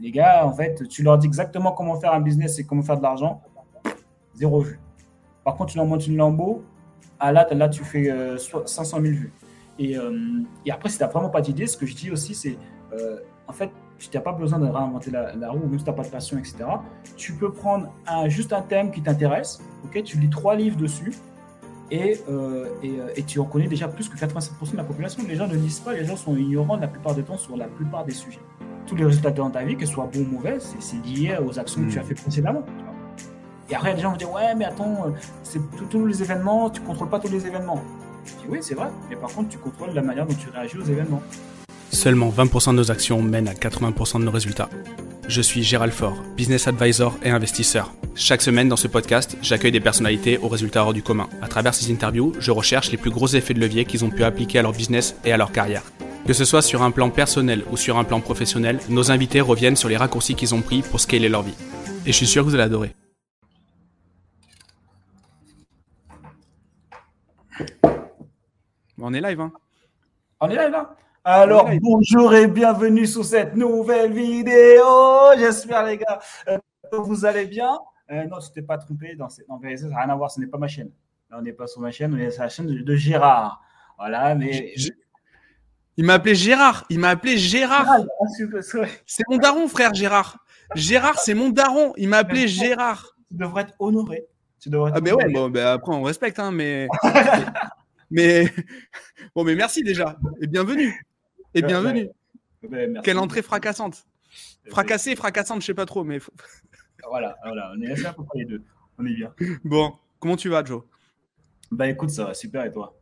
les gars, en fait, tu leur dis exactement comment faire un business et comment faire de l'argent, zéro vue. Par contre, tu leur montres une lambeau, à là, là, tu fais 500 000 vues. Et, et après, si tu n'as vraiment pas d'idée, ce que je dis aussi, c'est en fait, tu n'as pas besoin de réinventer la, roue, même si tu n'as pas de passion, etc. Tu peux prendre un, juste un thème qui t'intéresse, ok? Tu lis trois livres dessus, et, euh, euh, et, tu en connais déjà plus que 87% de la population. Les gens ne lisent pas, les gens sont ignorants la plupart du temps sur la plupart des sujets. Tous les résultats dans ta vie, que ce soit bon ou mauvais, c'est lié aux actions que tu as hmm. fait précédemment. Et après, les gens vont dire Ouais, mais attends, c'est tous les événements, tu ne contrôles pas tous les événements. Je dis Oui, c'est vrai, mais par contre, tu contrôles la manière dont tu réagis aux événements. Seulement 20% de nos actions mènent à 80% de nos résultats. Je suis Gérald Faure, business advisor et investisseur. Chaque semaine dans ce podcast, j'accueille des personnalités aux résultats hors du commun. À travers ces interviews, je recherche les plus gros effets de levier qu'ils ont pu appliquer à leur business et à leur carrière. Que ce soit sur un plan personnel ou sur un plan professionnel, nos invités reviennent sur les raccourcis qu'ils ont pris pour scaler leur vie. Et je suis sûr que vous allez adorer. On est live, hein? On est live là alors, bonjour et bienvenue sur cette nouvelle vidéo. J'espère, les gars, euh, que vous allez bien. Euh, non, tu t'es pas trompé. Dans cette... Non, ça n'a rien à voir. Ce n'est pas ma chaîne. Là, on n'est pas sur ma chaîne. On est sur la chaîne de, Gérard. Voilà, mais. Il m'a appelé Gérard. Il m'a appelé Gérard. Ah, c'est mon daron, frère Gérard. Gérard, c'est mon daron. Il m'a appelé Gérard. Tu devrais être honoré. Tu devrais être ah, mais ouais, bon, ben, après, on respecte, hein, mais. mais. Bon, mais merci déjà. Et bienvenue. Et bienvenue. Quelle entrée fracassante. Fracassée, fracassante, je sais pas trop, mais. voilà, voilà, on est assez à peu près les deux. On est bien. Bon, comment tu vas, Joe? Bah écoute, ça va super et toi?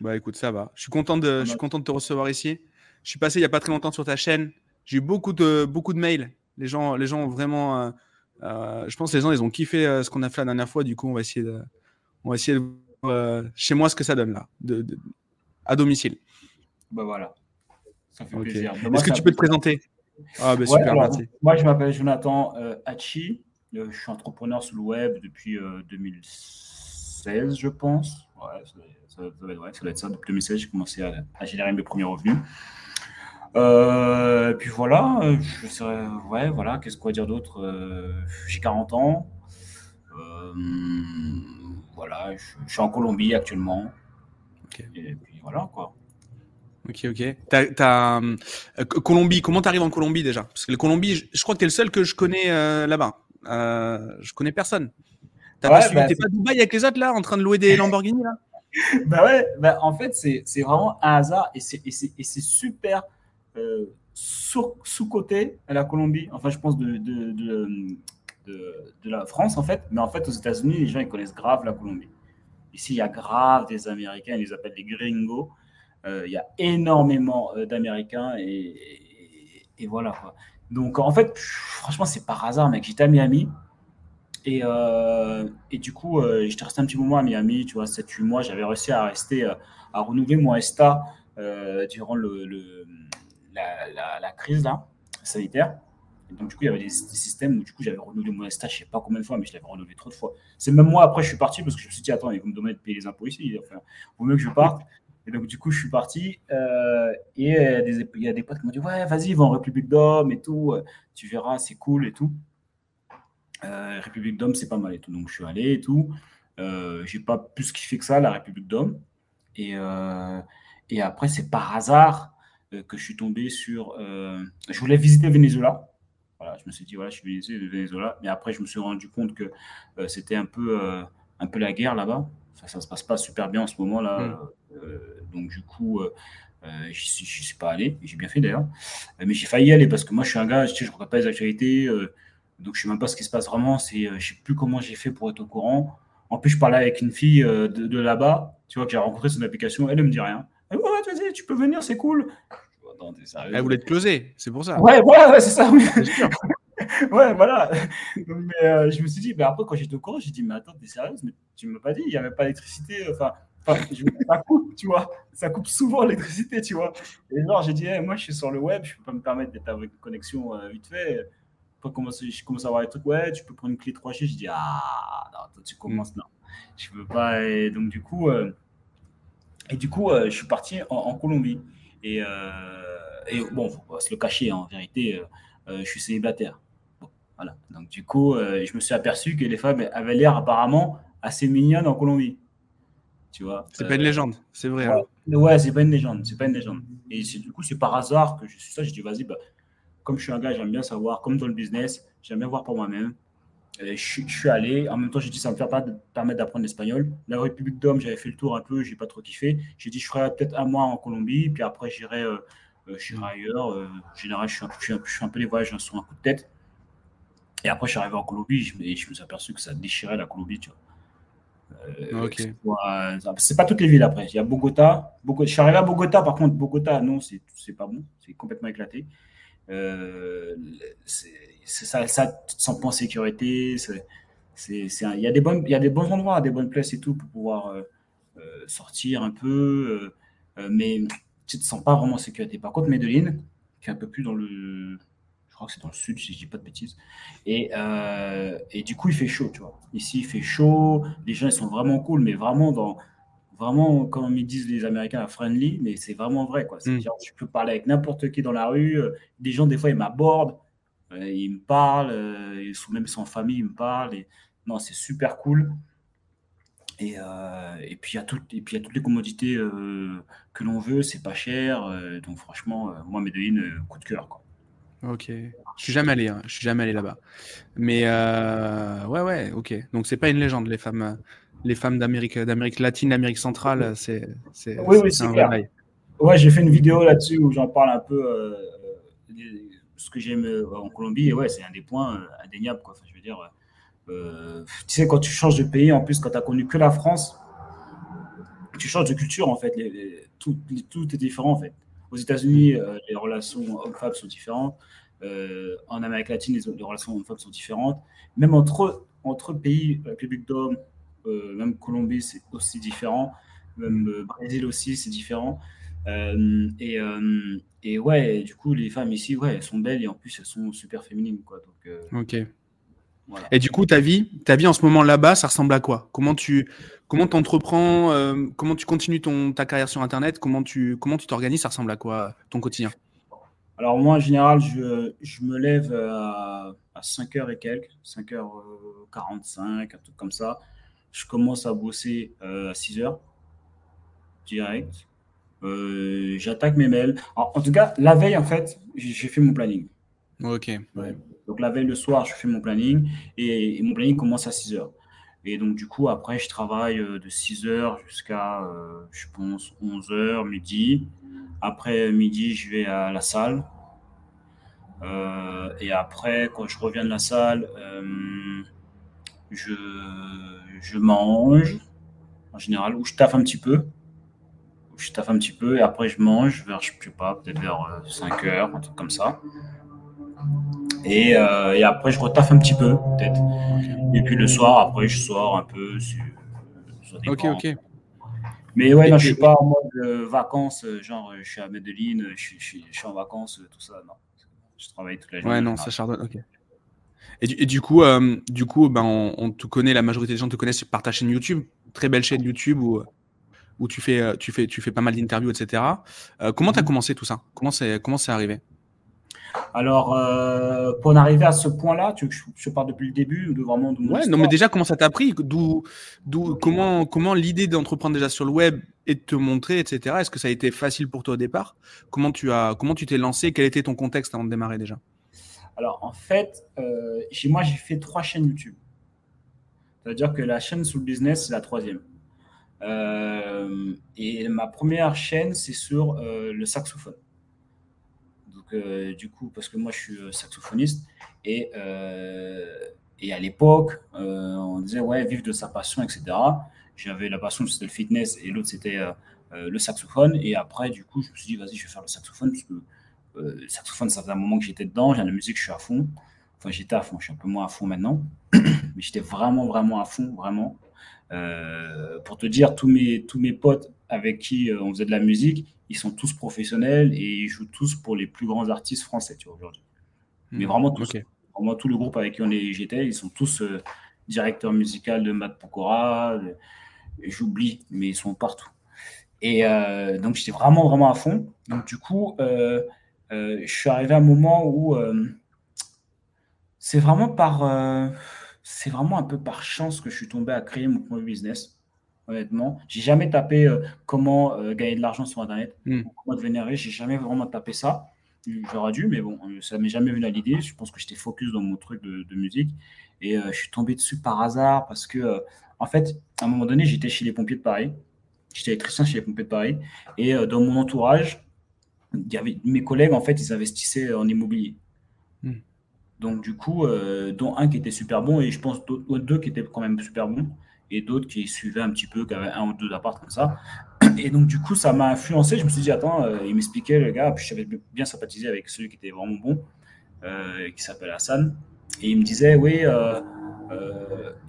Bah écoute, ça va. Je suis content de, je suis content de te recevoir ici. Je suis passé il y a pas très longtemps sur ta chaîne. J'ai eu beaucoup de, beaucoup de mails. Les gens, les gens ont vraiment. Euh, euh, je pense que les gens, ils ont kiffé euh, ce qu'on a fait la dernière fois. Du coup, on va essayer de, on va essayer de, chez moi ce que ça donne là, de, à domicile. Bah voilà. Est-ce que tu peux te présenter ah, ben, super, merci. Moi, je m'appelle Jonathan euh, Hachi. Euh, je suis entrepreneur sur le web depuis 2016, euh, je pense. Ouais, ça, doit être, ça, Depuis 2016, j'ai commencé à, générer mes premiers revenus. et puis voilà, je serais, ouais, voilà, qu'est-ce qu'on va dire d'autre J'ai 40 ans. voilà, je, je, suis en Colombie actuellement. Et puis voilà, quoi. Ok, ok. T'as, euh, Colombie, comment tu arrives en Colombie déjà? Parce que la Colombie, je, crois que tu es le seul que je connais euh, là-bas. Euh, je connais personne. T'as pas, bah, pas à Dubaï avec les autres là, en train de louer des Lamborghini là? Bah ouais, bah, en fait, c'est, vraiment un hasard et c'est, super euh, sous-côté à la Colombie. Enfin, je pense de, de, de, de, la France en fait. Mais en fait, aux États-Unis, les gens ils connaissent grave la Colombie. Ici, il y a grave des Américains, ils les appellent les gringos. Euh, il y a énormément euh, d'Américains et, voilà. Donc en fait, franchement, c'est par hasard, mec. J'étais à Miami. Et, euh, et, du coup, j'étais resté un petit moment à Miami, tu vois, 7-8 mois. J'avais réussi à rester, à renouveler mon ESTA durant la, crise là, sanitaire. Et donc, du coup, il y avait des, systèmes où, du coup, j'avais renouvelé mon ESTA, je sais pas combien de fois, mais je l'avais renouvelé trop de fois. C'est même moi, après, je suis parti parce que je me suis dit, attends, ils vont me demander de payer les impôts ici. Enfin, vaut mieux que je parte. Et donc, du coup, je suis parti. Euh, et il y a des potes qui m'ont dit Ouais, vas-y, va en République d'Homme et tout. Tu verras, c'est cool et tout. Euh, République d'Homme, c'est pas mal et tout. Donc, je suis allé et tout. Euh, j'ai pas plus kiffé que ça, la République d'Homme. Et, euh, et après, c'est par hasard que je suis tombé sur. je voulais visiter Venezuela. Voilà, je me suis dit, voilà, je suis de Venezuela. Mais après, je me suis rendu compte que c'était un un peu la guerre là-bas. Ça, ça se passe pas super bien en ce moment là. Hmm. Euh, donc du coup, euh, euh, je ne suis pas allé, j'ai bien fait d'ailleurs. mais j'ai failli y aller parce que moi, je suis un gars, je ne regarde pas les actualités, donc je ne sais même pas ce qui se passe vraiment. C'est, je ne sais plus comment j'ai fait pour être au courant. En plus, je parlais avec une fille de, là-bas, tu vois, qui a rencontré son application, elle ne me dit rien. Elle dit, ouais, tu peux venir, c'est cool. Elle voulait te closer, c'est pour ça. Ouais, ouais, c'est ça, oui. ouais, voilà. mais je me suis dit, mais après, quand j'étais au courant, j'ai dit, mais attends, t'es sérieuse, mais tu ne m'as pas dit, il n'y avait pas d'électricité. Enfin, ça coupe, tu vois. Ça coupe souvent l'électricité, tu vois. Et genre, j'ai dit, moi, je suis sur le web, je peux pas me permettre d'être avec une connexion euh, vite fait. Après, commence, je commence à avoir des trucs, ouais, tu peux prendre une clé 3G. Je dis, ah, non, toi, tu commences, mm. non. Je veux pas. Et donc, du coup, euh, et du coup euh, je suis parti en, Colombie. Et, et bon, faut pas se le cacher, en vérité. je suis célibataire. Voilà. Donc, du coup, je me suis aperçu que les femmes avaient l'air apparemment assez mignonnes en Colombie. Tu vois. C'est pas une légende, c'est vrai. Hein. Ouais, c'est pas une légende, c'est pas une légende. Et du coup, c'est par hasard que je suis ça. Je dis, vas-y, bah, comme je suis un gars, j'aime bien savoir, comme dans le business, j'aime bien voir pour moi-même. Je, je, suis allé, en même temps, j'ai dit, ça me fait pas permettre d'apprendre l'espagnol. La République d'Homme, j'avais fait le tour un peu, j'ai pas trop kiffé. J'ai dit, je ferai peut-être un mois en Colombie, puis après, j'irai euh, euh ailleurs. Euh, en général, je suis, un, je, suis un, peu les voyages sur un coup de tête. Et après, je suis arrivé en Colombie, et je me suis aperçu que ça déchirait la Colombie, tu vois. Euh, c'est pas toutes les villes après. Il y a Bogota. Bogota. Je suis arrivé à Bogota, par contre, Bogota, non, c'est pas bon. C'est complètement éclaté. Euh, ça, ça, sens pas en sécurité. il, y a des bonnes, y a des bons endroits, des bonnes places et tout pour pouvoir euh, euh, sortir un peu, mais tu te sens pas vraiment en sécurité. Par contre, Medellin, qui est un peu plus dans le, crois que c'est dans le sud, si je dis pas de bêtises, et, et du coup, il fait chaud, tu vois. Ici, il fait chaud, les gens ils sont vraiment cool, mais vraiment dans vraiment, comme ils disent les Américains, friendly, mais c'est vraiment vrai. Quoi. Mm. tu peux parler avec n'importe qui dans la rue. Euh, des gens, des fois, ils m'abordent, euh, ils me parlent, euh, ils sont même sans famille, ils me parlent. Et... Non, c'est super cool. Et, et, puis, il y a toutes les commodités que l'on veut, c'est pas cher. donc, franchement, moi, Medellin, coup de cœur. Quoi. Ok. Je suis jamais allé, hein. je suis jamais allé là-bas. Mais ouais, ouais, ok. Donc, c'est pas une légende, les femmes les femmes d'Amérique, d'Amérique latine, d'Amérique centrale, c'est, c'est, oui, oui, c'est clair. Ouais, j'ai fait une vidéo là-dessus où j'en parle un peu euh, ce que j'aime euh, en Colombie. Et ouais, c'est un des points euh, indéniables. Quoi. Enfin, je veux dire, tu sais, quand tu changes de pays, en plus, quand tu as connu que la France, tu changes de culture, en fait. tout, tout, est différent, en fait. Aux États-Unis, les relations hommes-femmes sont différentes. en Amérique latine, les, relations hommes-femmes sont différentes. Même entre, entre pays, République d'hommes, euh, même Colombie, c'est aussi différent. Même euh, Brésil aussi, c'est différent. Euh, et, et, ouais, du coup, les femmes ici, ouais, elles sont belles et en plus, elles sont super féminines. Quoi, donc, ok. Et du coup, ta vie, ta vie en ce moment là-bas, ça ressemble à quoi? Comment tu comment t'entreprends Comment tu continues ton, ta carrière sur Internet Comment tu comment tu t'organises Ça ressemble à quoi ton quotidien? Alors moi, en général, je, je me lève à, à 5h et quelques, 5h45, un truc comme ça je commence à bosser euh, à 6 heures, direct. Euh, j'attaque mes mails. en tout cas, la veille, en fait, j'ai fait mon planning. Ok. Donc, la veille, le soir, je fais mon planning et, mon planning commence à 6 heures. Et donc, du coup, après, je travaille euh, de 6 heures jusqu'à, je pense, 11 heures, midi. Après midi, je vais à la salle. et après, quand je reviens de la salle, je, je mange en général, ou je taffe un petit peu. Je taffe un petit peu et après je mange vers, je sais pas, peut-être vers 5 euh, heures, un truc comme ça. Et, euh, et après je retaffe un petit peu, peut-être. Et puis le soir, après je sors un peu. Sur, ok, ok. Mais ouais, non, je suis pas en mode vacances, genre je suis à Medellin, je, je, je, suis en vacances, tout ça. Non, je travaille toute la journée. Ouais, non, ça chardonne, ok. Et du, coup, euh, du coup ben, on, te connaît, la majorité des gens te connaissent par ta chaîne YouTube, très belle chaîne YouTube où, où tu, fais, euh, tu, fais, tu fais pas mal d'interviews, etc. Euh, comment tu as mhm. commencé tout ça? Comment c'est comment arrivé? Alors, pour en arriver à ce point-là, tu je, pars depuis le début de vraiment de Ouais, non, mais déjà, comment ça t'a pris D'où, d'où, comment, comment l'idée d'entreprendre déjà sur le web et de te montrer, etc. Est-ce que ça a été facile pour toi au départ? Comment tu as, comment tu t'es lancé? Quel était ton contexte avant de démarrer déjà? Alors, en fait, euh, chez moi, j'ai fait trois chaînes YouTube. C'est-à-dire que la chaîne sous le business, c'est la troisième. Euh, et ma première chaîne, c'est sur euh, le saxophone. Donc, du coup, parce que moi, je suis saxophoniste. Et, et à l'époque, on disait, ouais, vivre de sa passion, etc. J'avais la passion, c'était le fitness, et l'autre, c'était le saxophone. Et après, du coup, je me suis dit, vas-y, je vais faire le saxophone, parce que euh, le saxophone, ça faisait un moment que j'étais dedans. J'ai la musique, je suis à fond. Enfin, j'étais à fond, je suis un peu moins à fond maintenant. Mais j'étais vraiment, vraiment à fond, vraiment. Euh, pour te dire, tous mes, tous mes potes avec qui euh, on faisait de la musique, ils sont tous professionnels et ils jouent tous pour les plus grands artistes français, tu vois, aujourd'hui. Mais hmm, vraiment tous. Vraiment, tout le groupe avec qui on j'étais, ils sont tous directeurs musicaux de Matt Pokora. J'oublie, mais ils sont partout. Et donc, j'étais vraiment, vraiment à fond. Donc, du coup, euh, je suis arrivé à un moment où, euh, C'est vraiment par, euh, c'est vraiment un peu par chance que je suis tombé à créer mon premier business. Honnêtement, j'ai jamais tapé euh, comment euh, gagner de l'argent sur Internet, Hmm. comment devenir riche. J'ai jamais vraiment tapé ça. J'aurais dû, mais bon, euh, ça m'est jamais venu à l'idée. Je pense que j'étais focus dans mon truc de, de musique et euh, je suis tombé dessus par hasard parce que, en fait, à un moment donné, j'étais chez les pompiers de Paris. J'étais électricien chez les pompiers de Paris et dans mon entourage, il y avait mes collègues en fait, ils investissaient en immobilier. Hmm. Donc du coup, dont un qui était super bon et je pense d'autres deux qui étaient quand même super bons et d'autres qui suivaient un petit peu, qui avaient un ou deux apparts comme ça. Et donc du coup, ça m'a influencé. Je me suis dit attends, euh, il m'expliquait le gars, puis je savais bien sympathiser avec celui qui était vraiment bon, euh, qui s'appelle Hassan. Et il me disait oui. euh,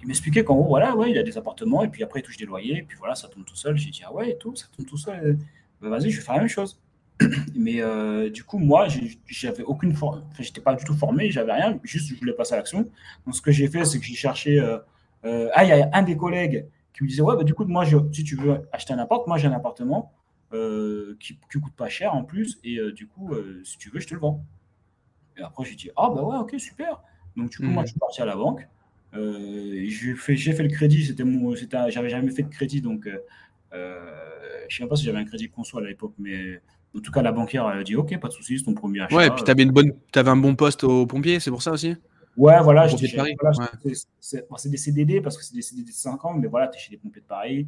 il m'expliquait qu'en gros, voilà, ouais, il a des appartements et puis après il touche des loyers, et puis voilà, ça tombe tout seul. J'ai dit, ah ouais, et tout, ça tombe tout seul. Ben, vas-y, je vais faire la même chose. Mais du coup, moi, j'avais aucune formation, enfin, j'étais pas du tout formé, j'avais rien, juste je voulais passer à l'action. Donc, ce que j'ai fait, c'est que j'ai cherché. Euh, ah, il y a un des collègues qui me disait, ouais, bah, du coup, moi, je- si tu veux acheter un appart, moi, j'ai un appartement euh, qui, qui coûte pas cher en plus, et euh, du coup, si tu veux, je te le vends. Et après, j'ai dit, ah, bah ouais, ok, super. Donc, du coup, moi, je suis parti à la banque. J'ai fait, le crédit, c'était mon, j'avais jamais fait de crédit, donc je sais même pas si j'avais un crédit conso à l'époque, mais en tout cas, la banquière a dit, ok, pas de souci, c'est ton premier achat. Ouais, et puis bonne, t'avais un bon poste au pompier, c'est pour ça aussi? Ouais, voilà, Au j'étais pompier de chez- Paris, voilà, ouais. c'est- bon, des CDD parce que c'est des CDD de 5 ans, mais voilà, tu es chez les pompiers de Paris.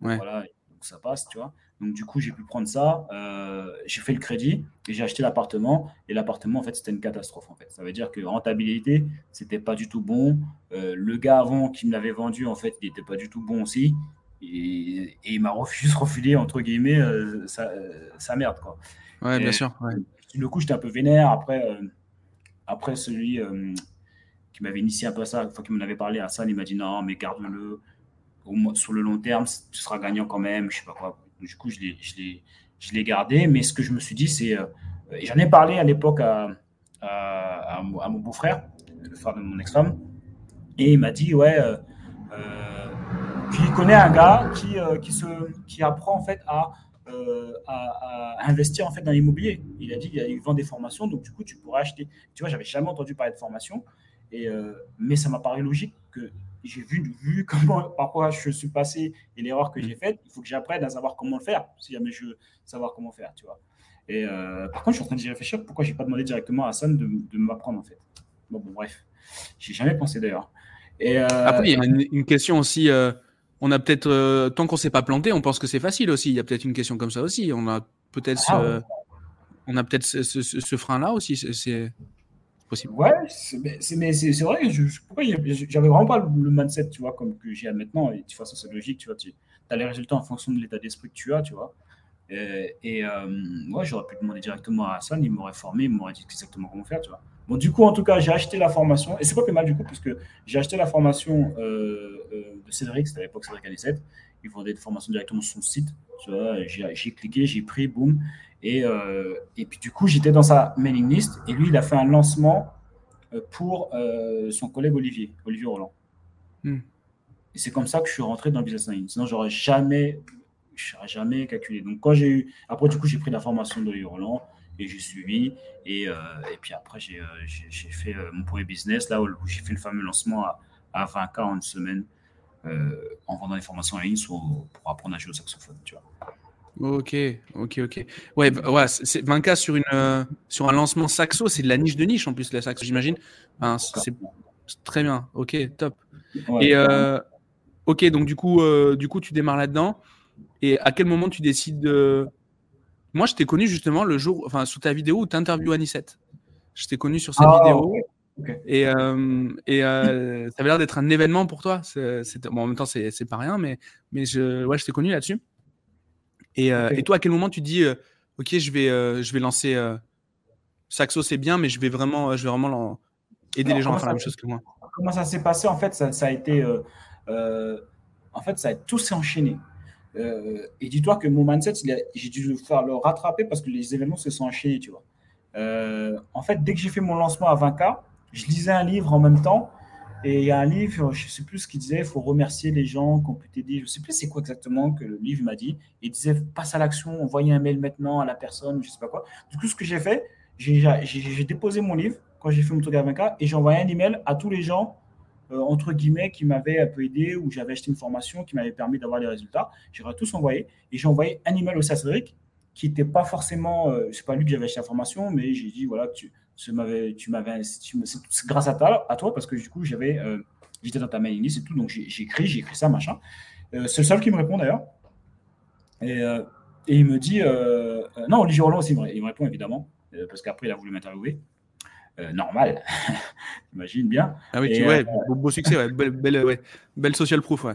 Donc Ouais. Voilà, donc ça passe, tu vois. Donc du coup, j'ai pu prendre ça. euh, j'ai fait le crédit et j'ai acheté l'appartement. Et l'appartement, en fait, c'était une catastrophe. En fait, ça veut dire que rentabilité, c'était pas du tout bon. Euh, le gars avant qui me l'avait vendu, en fait, il était pas du tout bon aussi. Et, et il m'a refusé, refilé entre guillemets euh, sa, sa merde, quoi. Ouais, bien sûr. ouais. Le coup, j'étais un peu vénère. Après, après celui m'avait initié un peu à ça, une fois qu'il m'en avait parlé à ça, il m'a dit non, mais garde-le. Sur le long terme, tu seras gagnant quand même. Je sais pas quoi. Du coup, je l'ai, gardé. Mais ce que je me suis dit, c'est. euh, j'en ai parlé à l'époque à, à, mon, beau-frère, le frère de mon ex-femme. Et il m'a dit ouais. euh, euh, qu'il connaît un gars qui, euh, qui, se, qui apprend en fait à, à, investir en fait dans l'immobilier. Il a dit il vend des formations, donc du coup tu pourrais acheter. Tu vois, j'avais jamais entendu parler de formation, et, euh, mais ça m'a paru logique que j'ai vu, vu comment, par quoi je suis passé et l'erreur que j'ai faite. Il faut que j'apprenne à savoir comment le faire, si jamais je veux savoir comment faire, tu vois. Et euh, par contre, je suis en train d'y réfléchir. Pourquoi j'ai pas demandé directement à Hassan de, de m'apprendre en fait Bon, bon bref, j'ai jamais pensé d'ailleurs. Et euh, Après, il y a une, une question aussi. euh, on a peut-être, tant qu'on s'est pas planté, on pense que c'est facile aussi. Il y a peut-être une question comme ça aussi. On a peut-être, Ah, ce- on a peut-être ce, ce- ce frein-là aussi. C'est Ouais, mais c'est- vrai, j'avais vraiment pas le, mindset, tu vois, comme que j'ai maintenant, et de toute façon, c'est logique, tu vois, tu as les résultats en fonction de l'état d'esprit que tu as, tu vois. Et, et, euh, ouais, j'aurais pu demander directement à Hassan, il m'aurait formé, il m'aurait dit exactement comment faire, tu vois. Bon, du coup, en tout cas, j'ai acheté la formation, et c'est pas plus mal du coup, puisque j'ai acheté la formation euh, euh, de Cédric, c'était à l'époque Cédric Anisette, il vendait des formations directement sur son site, tu vois, j'ai cliqué, j'ai pris, boum, et, euh, et puis du coup, j'étais dans sa mailing list, et lui, il a fait un lancement euh, pour euh, son collègue Olivier, Olivier Roland. Hmm. Et c'est comme ça que je suis rentré dans le business line. Sinon, j'aurais jamais, je n'aurais jamais calculé. Donc, quand j'ai eu, après, du coup, j'ai pris la formation d'Olivier Roland et j'ai suivi. Et, euh, et puis après, j'ai fait mon premier business, là où, j'ai fait le fameux lancement à, à 20K en une semaine en vendant des formations en ligne pour apprendre à jouer au saxophone, tu vois. Ok, ok, ok. Ouais, bah, ouais c'est c'est 20K sur, une, euh, sur un lancement saxo, c'est de la niche de niche en plus, la saxo, j'imagine. Enfin, c'est c'est très bien, ok, top. Ouais, Et euh, ok, donc du coup, euh, du coup, tu démarres là-dedans. Et à quel moment tu décides de. Moi, je t'ai connu justement le jour, enfin, sur ta vidéo où tu interviews Anisette. Je t'ai connu sur cette Ah, vidéo. Et, euh, et euh, ça avait l'air d'être un événement pour toi. Bon, en même temps, c'est pas rien, mais, mais je, ouais, je t'ai connu là-dessus. Et, euh, et toi, à quel moment tu dis, euh, ok, je vais, euh, je vais lancer Saxo, c'est bien, mais je vais vraiment, je vais vraiment aider Alors, les gens à faire la même chose que moi. comment ça s'est passé en fait ça, ça a été en fait ça a tout s'est enchaîné. Euh, et dis-toi que mon mindset j'ai dû le faire le rattraper parce que les événements se sont enchaînés tu vois. Euh, en fait dès que j'ai fait mon lancement à 20k je lisais un livre en même temps et il y a un livre je sais plus ce qu'il disait il faut remercier les gens qui ont pu t'aider. Je sais plus c'est quoi exactement que le livre m'a dit. Il disait passe à l'action envoyez un mail maintenant à la personne je sais pas quoi. Du coup ce que j'ai fait j'ai déposé mon livre quand j'ai fait mon truc à 20K et j'ai envoyé un email à tous les gens, euh, entre guillemets, qui m'avaient un peu aidé ou j'avais acheté une formation qui m'avait permis d'avoir les résultats. J'ai tous envoyé et j'ai envoyé un email au Cédric qui n'était pas forcément, euh, c'est pas lui que j'avais acheté la formation, mais j'ai dit voilà, tu, m'avais, tu m'avais, c'est grâce à toi, à toi parce que du coup j'avais, euh, j'étais dans ta mailing list et tout, donc j'ai écrit ça machin. c'est le seul qui me répond d'ailleurs. Et, et, il me dit, non, Olivier Roland aussi, il me répond évidemment, parce qu'après il a voulu m'interviewer. Euh, normal. Imagine bien. Ah oui, tu, ouais, euh, beau, succès, ouais, belle, belle, ouais, belle, social proof. Ouais.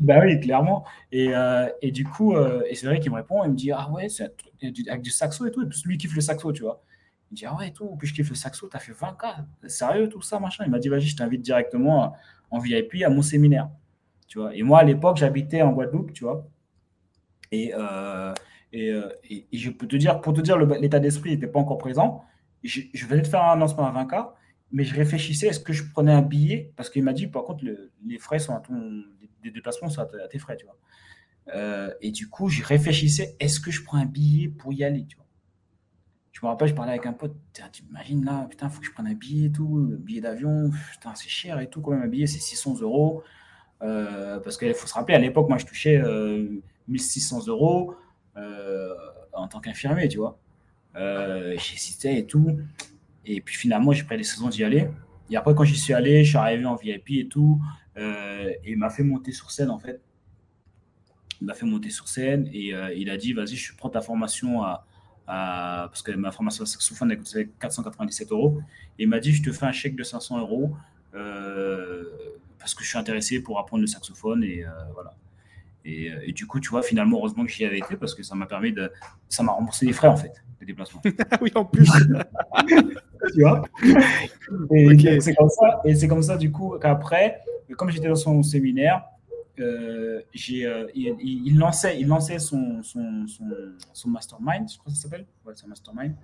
Bah oui, clairement. Et, euh, et du coup, et c'est vrai qu'il me répond, il me dit Ah ouais, c'est avec du saxo et tout. Et puis lui kiffe le saxo, tu vois. Il dit Ah ouais, tout. Puis je kiffe le saxo, t'as fait 20K. Sérieux, tout ça, machin. Il m'a dit Vas-y, je t'invite directement en VIP à mon séminaire. Tu vois. Et moi, à l'époque, j'habitais en Guadeloupe, tu vois. Et, et, et, je peux te dire, pour te dire, l'état d'esprit n'était pas encore présent je, venais de faire un lancement à 20K, mais je réfléchissais, est-ce que je prenais un billet? Parce qu'il m'a dit, par contre, les frais sont à ton, des déplacements sont à, tes frais, tu vois. Euh, et du coup, je réfléchissais, est-ce que je prends un billet pour y aller, tu vois Je me rappelle, je parlais avec un pote, tu imagines là, putain, il faut que je prenne un billet et tout, un billet d'avion, putain, c'est cher et tout, quand même, un billet, c'est 600 euros. Euh, parce qu'il faut se rappeler, à l'époque, moi, je touchais 1600 euh, euros en tant qu'infirmier, tu vois. Euh, j'hésitais et tout. Et puis finalement, j'ai pris la décision d'y aller. Et après, quand j'y suis allé, je suis arrivé en VIP et tout. Euh, et il m'a fait monter sur scène, en fait. Il m'a fait monter sur scène et euh, il a dit Vas-y, je prends ta formation à. Parce que ma formation à saxophone, elle coûtait 497 euros. Et il m'a dit Je te fais un chèque de 500 euros parce que je suis intéressé pour apprendre le saxophone. Et voilà. Et, et, du coup, tu vois, finalement, heureusement que j'y avais été parce que ça m'a permis de. Ça m'a remboursé les frais, en fait les déplacements. oui, en plus. tu vois? Et c'est comme ça. Et c'est comme ça, du coup, qu'après, comme j'étais dans son séminaire, euh, j'ai, euh, il, lançait, il lançait son, son, son, son, mastermind, je crois que ça s'appelle. Ouais, c'est un mastermind.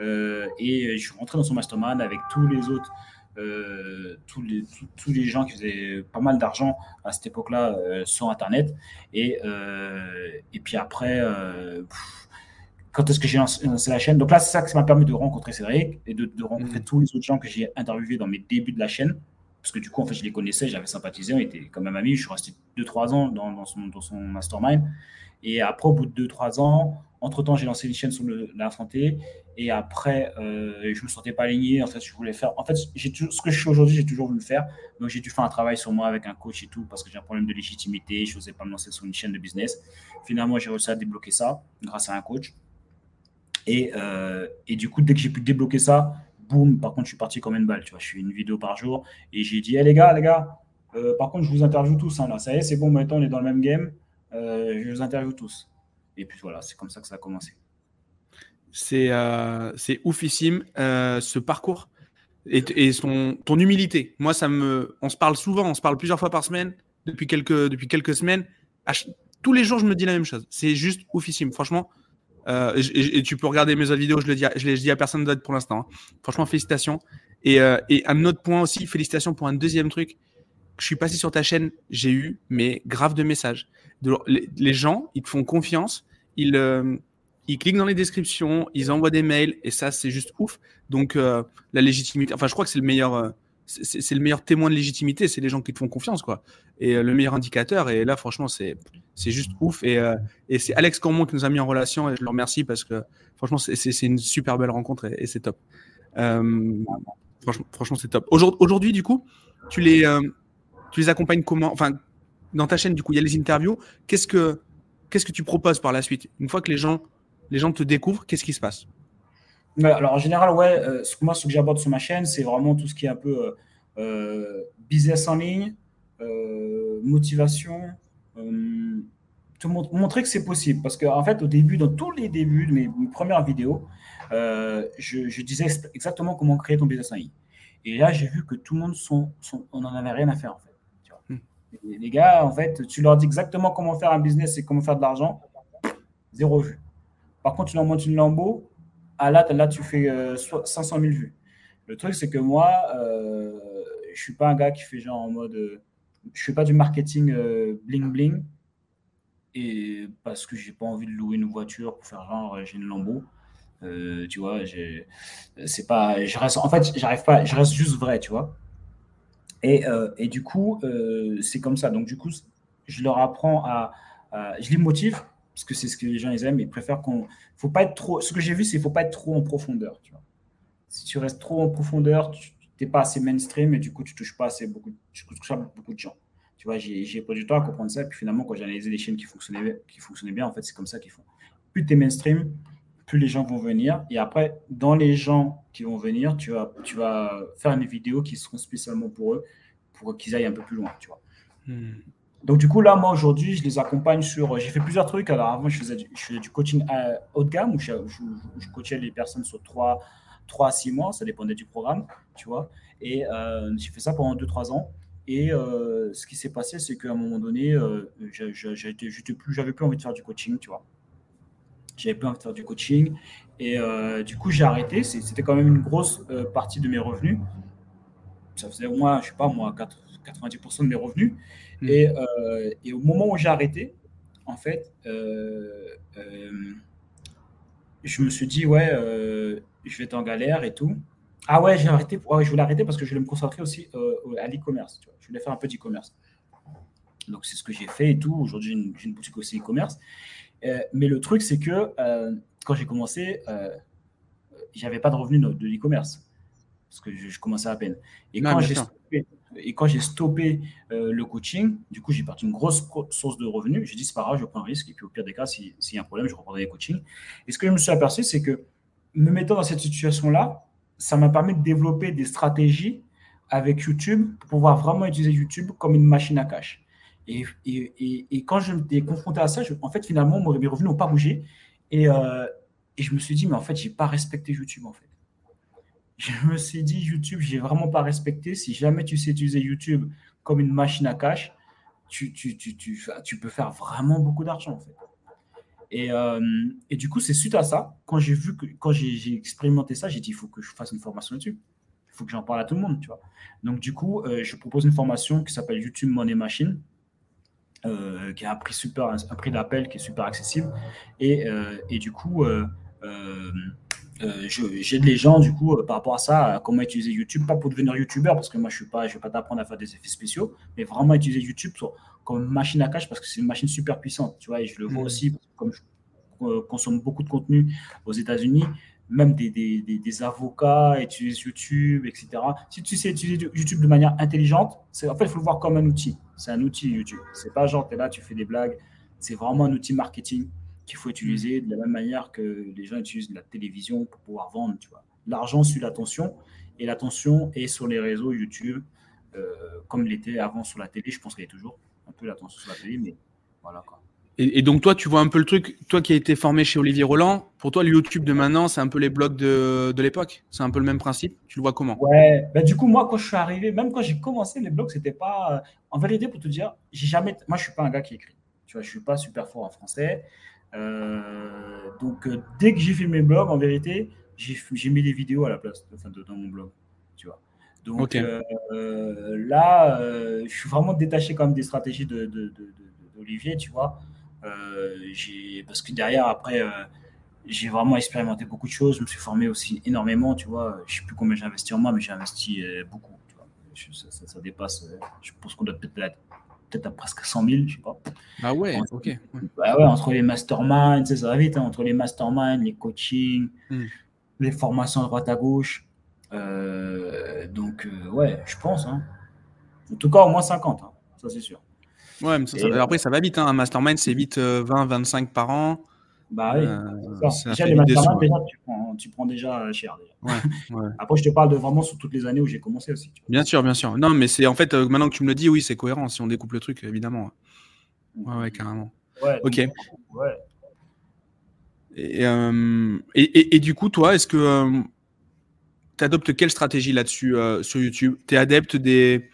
Euh, et je suis rentré dans son mastermind avec tous les autres. tous, les, tous, les gens qui faisaient pas mal d'argent à cette époque-là sur Internet. Et, et puis après, quand est-ce que j'ai lancé la chaîne? Donc là, c'est ça qui m'a permis de rencontrer Cédric et de, rencontrer mm. tous les autres gens que j'ai interviewés dans mes débuts de la chaîne. Parce que du coup, en fait, je les connaissais, j'avais sympathisé, on était quand même amis. Je suis resté 2-3 ans dans, son, dans, son, mastermind. Et après, au bout de 2-3 ans, entre-temps, j'ai lancé une chaîne sur la santé. Et après, euh, je me sentais pas aligné. En fait, je voulais faire. En fait, j'ai ce que je suis aujourd'hui, j'ai toujours voulu le faire. Donc, j'ai dû faire un travail sur moi avec un coach et tout parce que j'ai un problème de légitimité. Je n'osais pas me lancer sur une chaîne de business. Finalement, j'ai réussi à débloquer ça grâce à un coach. Et, euh, et du coup, dès que j'ai pu débloquer ça, par contre, je suis parti comme une balle. Tu vois, je fais une vidéo par jour et j'ai dit, hé les gars, les gars, euh, par contre, je vous interviewe tous. Hein, là, ça y est, c'est bon, maintenant, on est dans le même game. Euh, je vous interviewe tous. Et puis voilà, c'est comme ça que ça a commencé. C'est c'est oufissime ce parcours et, et son, ton humilité. Moi, ça me, on se parle souvent, on se parle plusieurs fois par semaine depuis quelques, depuis quelques semaines. tous les jours, je me dis la même chose. C'est juste oufissime. Franchement, euh, et, tu peux regarder mes autres vidéos, je le dis, l'ai dit à personne d'autre pour l'instant. Hein. Franchement, félicitations. Et, euh, et, un autre point aussi, félicitations pour un deuxième truc. Je suis passé sur ta chaîne, j'ai eu mais grave de messages. les, gens, ils te font confiance, euh, ils cliquent dans les descriptions, ils envoient des mails et ça, c'est juste ouf. Donc la légitimité, enfin, je crois que c'est le meilleur c'est le meilleur témoin de légitimité, c'est les gens qui te font confiance, quoi. Et euh, le meilleur indicateur, et là, franchement, c'est juste ouf. Et, euh, c'est Alex Cormont qui nous a mis en relation, et je le remercie parce que, franchement, c'est une super belle rencontre et, c'est top. Euh, franchement, c'est top. Aujourd'hui, du coup, tu les, accompagnes comment? Enfin, dans ta chaîne, du coup, il y a les interviews. Qu'est-ce que, tu proposes par la suite? Une fois que les gens te découvrent, qu'est-ce qui se passe? Alors en général, ouais, euh, ce que moi, ce que j'aborde sur ma chaîne, c'est vraiment tout ce qui est un peu euh, euh, business en ligne, motivation, tout montrer que c'est possible. Parce qu'en en fait, au début, dans tous les débuts de mes, premières vidéos, je, disais exactement comment créer ton business en ligne. Et là, j'ai vu que tout le monde, sont, on n'en avait rien à faire, en fait. Hmm. Les gars, en fait, tu leur dis exactement comment faire un business et comment faire de l'argent, zéro vue. Par contre, tu leur montres une Lambo, ah là, là, tu fais 500 euh, 000 vues. Le truc, c'est que moi, euh, je suis pas un gars qui fait genre en mode. Euh, je fais pas du marketing euh, bling bling. Et parce que j'ai pas envie de louer une voiture pour faire genre j'ai une Lambo. tu vois, c'est pas, je reste, en fait, j'arrive pas, je reste juste vrai, tu vois. Et, et du coup, c'est comme ça. Donc, du coup, je leur apprends à, je les motive parce que c'est ce que les gens aiment. Ils préfèrent qu'on, faut pas être trop. Ce que j'ai vu, c'est qu'il faut pas être trop en profondeur, tu vois. Si tu restes trop en profondeur, tu n'es pas assez mainstream et du coup, tu touches pas assez beaucoup, tu touches pas beaucoup de gens. Tu vois, j'ai pris du temps à comprendre ça. Et puis finalement, quand j'ai analysé les chaînes qui fonctionnaient, qui fonctionnaient bien, en fait, c'est comme ça qu'ils font. Plus tu es mainstream, plus les gens vont venir. Et après, dans les gens qui vont venir, tu vas, tu vas faire des vidéos qui seront spécialement pour eux, pour qu'ils aillent un peu plus loin, tu vois. Hmm. Donc, du coup, là, moi, aujourd'hui, je les accompagne sur. J'ai fait plusieurs trucs. Alors, avant, je faisais du, coaching haut de gamme où je, coachais les personnes sur 3, 3 à 6 mois. Ça dépendait du programme, tu vois. Et euh, j'ai fait ça pendant 2-3 ans. Et euh, ce qui s'est passé, c'est qu'à un moment donné, euh, j'avais plus, envie de faire du coaching, tu vois. J'avais plus envie de faire du coaching. Et euh, du coup, j'ai arrêté. C'était quand même une grosse partie de mes revenus. Ça faisait au moins, je sais pas, moi, 90% de mes revenus. Hmm. Et, et, au moment où j'ai arrêté, en fait, je me suis dit, ouais, je vais être en galère et tout. Ah ouais, j'ai arrêté. je voulais arrêter parce que je voulais me concentrer aussi euh, à l'e-commerce. Je voulais faire un peu d'e-commerce. Donc c'est ce que j'ai fait et tout. Aujourd'hui, j'ai une, boutique aussi e-commerce. Euh, mais le truc, c'est que euh, quand j'ai commencé, j'avais pas de revenus de l'e-commerce parce que je, commençais à peine. Et quand j'ai stoppé, et quand j'ai stoppé le coaching, du coup, j'ai perdu une grosse source de revenus. J'ai dit, c'est pas grave, je prends un risque. Et puis, au pire des cas, s'il y a un problème, je reprendrai les coachings. Et ce que je me suis aperçu, c'est que me mettant dans cette situation-là, ça m'a permis de développer des stratégies avec YouTube pour pouvoir vraiment utiliser YouTube comme une machine à cash. Et, quand je m'étais confronté à ça, en fait, finalement, mes revenus n'ont pas bougé. Euh, et, je me suis dit, mais en fait, je n'ai pas respecté YouTube, en fait. Je me suis dit, YouTube, je n'ai vraiment pas respecté. Si jamais tu sais utiliser YouTube comme une machine à cash, tu, peux faire vraiment beaucoup d'argent, en fait. Euh, et, du coup, c'est suite à ça, quand j'ai vu que, quand j'ai expérimenté ça, j'ai dit, il faut que je fasse une formation là-dessus. Il faut que j'en parle à tout le monde. Donc, du coup, euh, je propose une formation qui s'appelle YouTube Money Machine, euh, qui a un prix super, un, prix d'appel qui est super accessible. Et du coup, j'aide les gens, du coup, par rapport à ça, à comment utiliser YouTube, pas pour devenir YouTuber, parce que moi, je suis pas, je vais pas t'apprendre à faire des effets spéciaux, mais vraiment utiliser YouTube pour comme machine à cash parce que c'est une machine super puissante, tu vois, et je le vois mm. aussi, comme je euh, consomme beaucoup de contenu aux États-Unis, même des, des, des, avocats utilisent YouTube, etc. Si tu sais utiliser YouTube de manière intelligente, en fait, il faut le voir comme un outil. C'est un outil YouTube. C'est pas genre, tu es là, tu fais des blagues. C'est vraiment un outil marketing qu'il faut utiliser de la même manière que les gens utilisent la télévision pour pouvoir vendre, tu vois. L'argent suit l'attention et l'attention est sur les réseaux YouTube, euh, comme l'était avant sur la télé, je pense qu'elle est toujours un peu l'attention sur la télé, mais voilà quoi. Et, donc toi, tu vois un peu le truc, toi qui as été formé chez Olivier Roland, pour toi le YouTube de maintenant, c'est un peu les blogs de, de l'époque? C'est un peu le même principe? Tu le vois comment? Ouais, bah, du coup, moi quand je suis arrivé, même quand j'ai commencé les blogs, c'était pas... Euh, en vérité, pour te dire, j'ai jamais... Moi, je suis pas un gars qui écrit. Tu vois, je suis pas super fort en français. Euh, donc, euh, dès que j'ai fait mes blogs, en vérité, j'ai mis des vidéos à la place, enfin, dans mon blog. Tu vois. Donc euh, là, je suis vraiment détaché quand même des stratégies d'Olivier, de, tu vois. Parce que derrière, après, j'ai vraiment expérimenté beaucoup de choses. Je me suis formé aussi énormément, tu vois. Je ne sais plus combien j'ai investi en moi, mais j'ai investi beaucoup. Tu vois. ça, dépasse, je pense qu'on doit peut-être peut-être à presque 100 000, je sais pas. Ah ouais, ok. Bah ouais, entre les masterminds, ça va vite, hein, entre les masterminds, les coachings, hmm. les formations à droite à gauche. Euh, donc, euh, ouais, je pense. Hein. En tout cas, au moins 50, hein. ça c'est sûr. Ouais, mais après, ça va vite. Hein. Un mastermind, c'est vite 20-25 euh, par an. Bah oui. déjà, les masterminds, déjà, tu, prends, tu, prends, déjà cher. Déjà. Ouais, après, je te parle de vraiment sur toutes les années où j'ai commencé aussi. Bien sûr, bien sûr. Non, mais c'est en fait, maintenant que tu me le dis, oui, c'est cohérent si on découpe le truc, évidemment. Ouais, ouais carrément. ok. ouais. Et, et, et, du coup, toi, est-ce que tu adoptes quelle stratégie là-dessus euh, sur YouTube? Tu es adepte des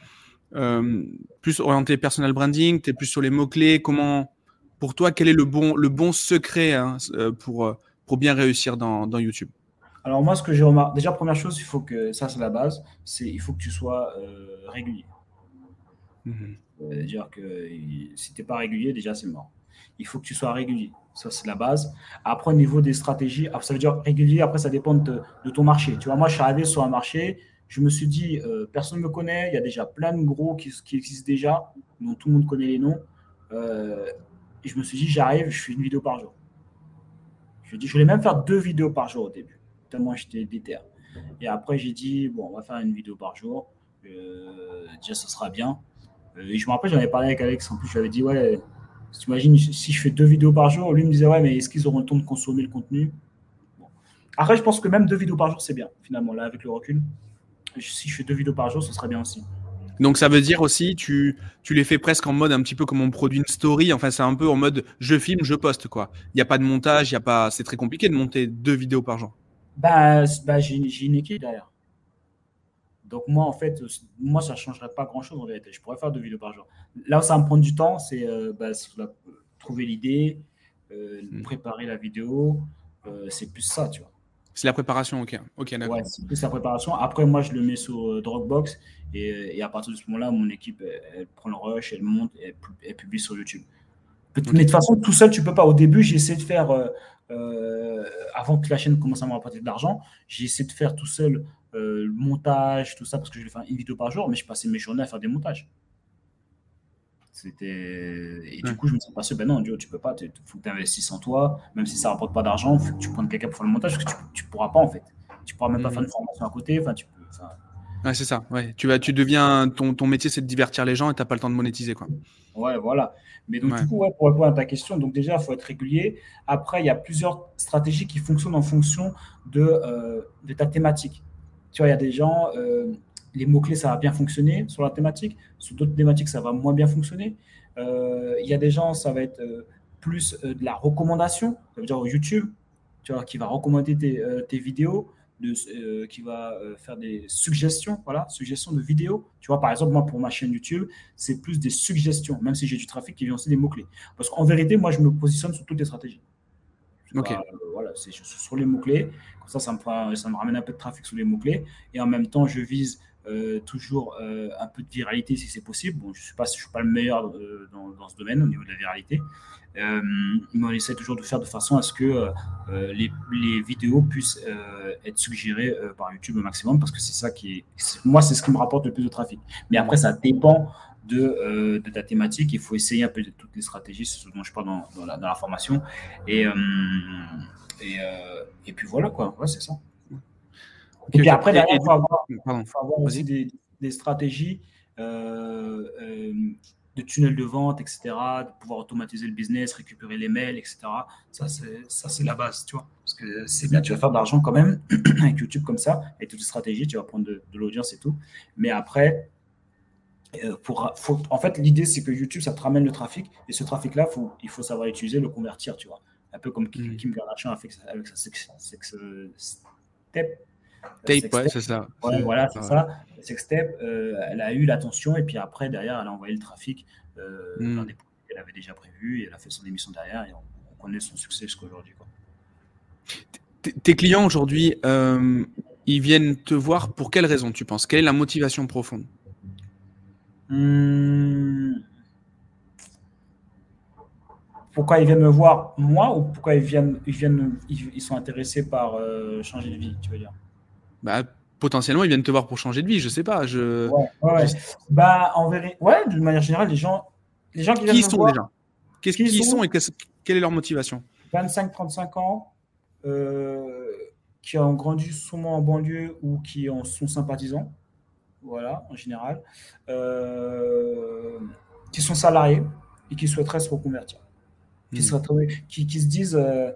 euh, plus orienté personal branding? Tu es plus sur les mots-clés? Comment, pour toi, quel est le bon, le bon secret hein, euh, pour, pour bien réussir dans, dans YouTube? Alors, moi, ce que j'ai remarqué, déjà, première chose, il faut que, ça, c'est la base, c'est il faut que tu sois régulier. Mmh. C'est-à-dire que si tu n'es pas régulier, déjà, c'est mort. Il faut que tu sois régulier. Ça, c'est la base. Après, au niveau des stratégies, ça veut dire régulier, après, ça dépend de, ton marché. Tu vois, moi, je suis arrivé sur un marché, je me suis dit, euh, personne ne me connaît, il y a déjà plein de gros qui, existent déjà, dont tout le monde connaît les noms. Euh, et je me suis dit, j'arrive, je fais une vidéo par jour. Je, dis, je voulais même faire deux vidéos par jour au début, tellement j'étais déter. Et après, j'ai dit, bon, on va faire une vidéo par jour. Euh, déjà, ça sera bien. et je me rappelle, j'en avais parlé avec Alex, en plus, je lui avais dit, ouais, tu imagines si je fais deux vidéos par jour, lui me disait ouais, mais est-ce qu'ils auront le temps de consommer le contenu? Après, je pense que même deux vidéos par jour, c'est bien, finalement, là, avec le recul. Si je fais deux vidéos par jour, ce serait bien aussi. Donc ça veut dire aussi, tu, tu les fais presque en mode un petit peu comme on produit une story. Enfin, c'est un peu en mode je filme, je poste quoi. Il n'y a pas de montage, il y a pas. C'est très compliqué de monter deux vidéos par jour. Bah, bah j'ai une équipe derrière. Donc moi, en fait, moi, ça ne changerait pas grand-chose en vérité. Je pourrais faire deux vidéos par jour. Là où ça va me prendre du temps, c'est euh, bah, trouver l'idée, euh, hmm. préparer la vidéo. Euh, c'est plus ça, tu vois. C'est la préparation, ok. Ok, d'accord. Ouais, c'est plus la préparation. Après, moi, je le mets sur Dropbox et, à partir de ce moment-là, mon équipe, elle, prend le rush, elle monte et elle, publie sur YouTube. Mais de toute façon, tout seul, tu peux pas. Au début, j'ai essayé de faire, avant que la chaîne commence à me rapporter de l'argent, j'ai essayé de faire tout seul euh, le montage, tout ça, parce que je voulais faire une vidéo par jour, mais je passais mes journées à faire des montages. C'était... Et du coup, je me suis passé, ben non, Dieu, tu peux pas, il faut que tu investisses en toi, même si ça rapporte pas d'argent, faut que tu prennes quelqu'un pour faire le montage, parce que tu, pourras pas en fait. Tu pourras même pas faire une mhm. formation à côté, enfin, tu peux. Ouais, c'est ça. Ouais. Tu, vas, tu deviens, ton, ton métier, c'est de divertir les gens et tu n'as pas le temps de monétiser. Quoi. Ouais, voilà. Mais donc, du coup, ouais, pour répondre à ta question, donc déjà, il faut être régulier. Après, il y a plusieurs stratégies qui fonctionnent en fonction de, euh, de ta thématique. Tu vois, il y a des gens, euh, les mots-clés, ça va bien fonctionner sur la thématique. Sur d'autres thématiques, ça va moins bien fonctionner. Euh, il y a des gens, ça va être euh, plus de la recommandation, ça veut dire YouTube, tu vois, qui va recommander tes, tes vidéos, de, qui va faire des suggestions, voilà, suggestions de vidéos. Tu vois, par exemple, moi, pour ma chaîne YouTube, c'est plus des suggestions, même si j'ai du trafic qui vient aussi des mots-clés. Parce qu'en vérité, moi, je me positionne sur toutes les stratégies. Ok. voilà, c'est sur les mots-clés ça, ça me, ça me ramène un peu de trafic sur les mots-clés. Et en même temps, je vise euh, toujours euh, un peu de viralité si c'est possible. Bon, je ne suis, pas, le meilleur euh, dans, ce domaine au niveau de la viralité. mais on essaie toujours de faire de façon à ce que les, vidéos puissent être suggérées par YouTube au maximum parce que c'est ça qui est. Moi, c'est ce qui me rapporte le plus de trafic. Mais après, ça dépend de, ta thématique. Il faut essayer un peu toutes les stratégies, c'est ce dont je parle dans, la, formation. Et puis voilà, quoi. Ouais, c'est ça. Et puis après, il faut avoir, faut avoir aussi des, des stratégies euh, euh, de tunnel de vente, etc., de pouvoir automatiser le business, récupérer les mails, etc. Ça, c'est la base, tu vois. Parce que c'est bien, tu vas faire de l'argent quand même avec YouTube comme ça, avec toutes les stratégies, tu vas prendre de, l'audience et tout. Mais après, pour, faut, en fait, l'idée, c'est que YouTube, ça te ramène le trafic. Et ce trafic-là, faut, il faut savoir l'utiliser, le convertir, tu vois un peu comme Kim, mm. Kardashian a fait avec sa sex step. Tape, ouais, c'est ça. voilà, c'est ça. Sex step, euh, elle a eu l'attention et puis après, derrière, elle a envoyé le trafic euh, mm. dans des qu'elle avait déjà prévu et elle a fait son émission derrière et on, connaît son succès jusqu'à aujourd'hui. Tes clients aujourd'hui, euh, ils viennent te voir pour quelle raison tu penses? Quelle est la motivation profonde? Hum, pourquoi ils viennent me voir moi ou pourquoi ils viennent, ils viennent, ils, sont intéressés par euh, changer de vie, tu veux dire? Bah, potentiellement ils viennent te voir pour changer de vie, je sais pas. Je. Ouais, ouais. Bah en vérité, ouais, d'une manière générale, les gens, les gens qui viennent qui sont déjà? Qu'est-ce qu'ils sont, et quelle est leur motivation? 25-35 ans, euh, qui ont grandi souvent en banlieue ou qui en sont sympathisants, voilà, en général, euh, qui sont salariés et qui souhaiteraient se reconvertir qui, hmm. qui, se disent euh,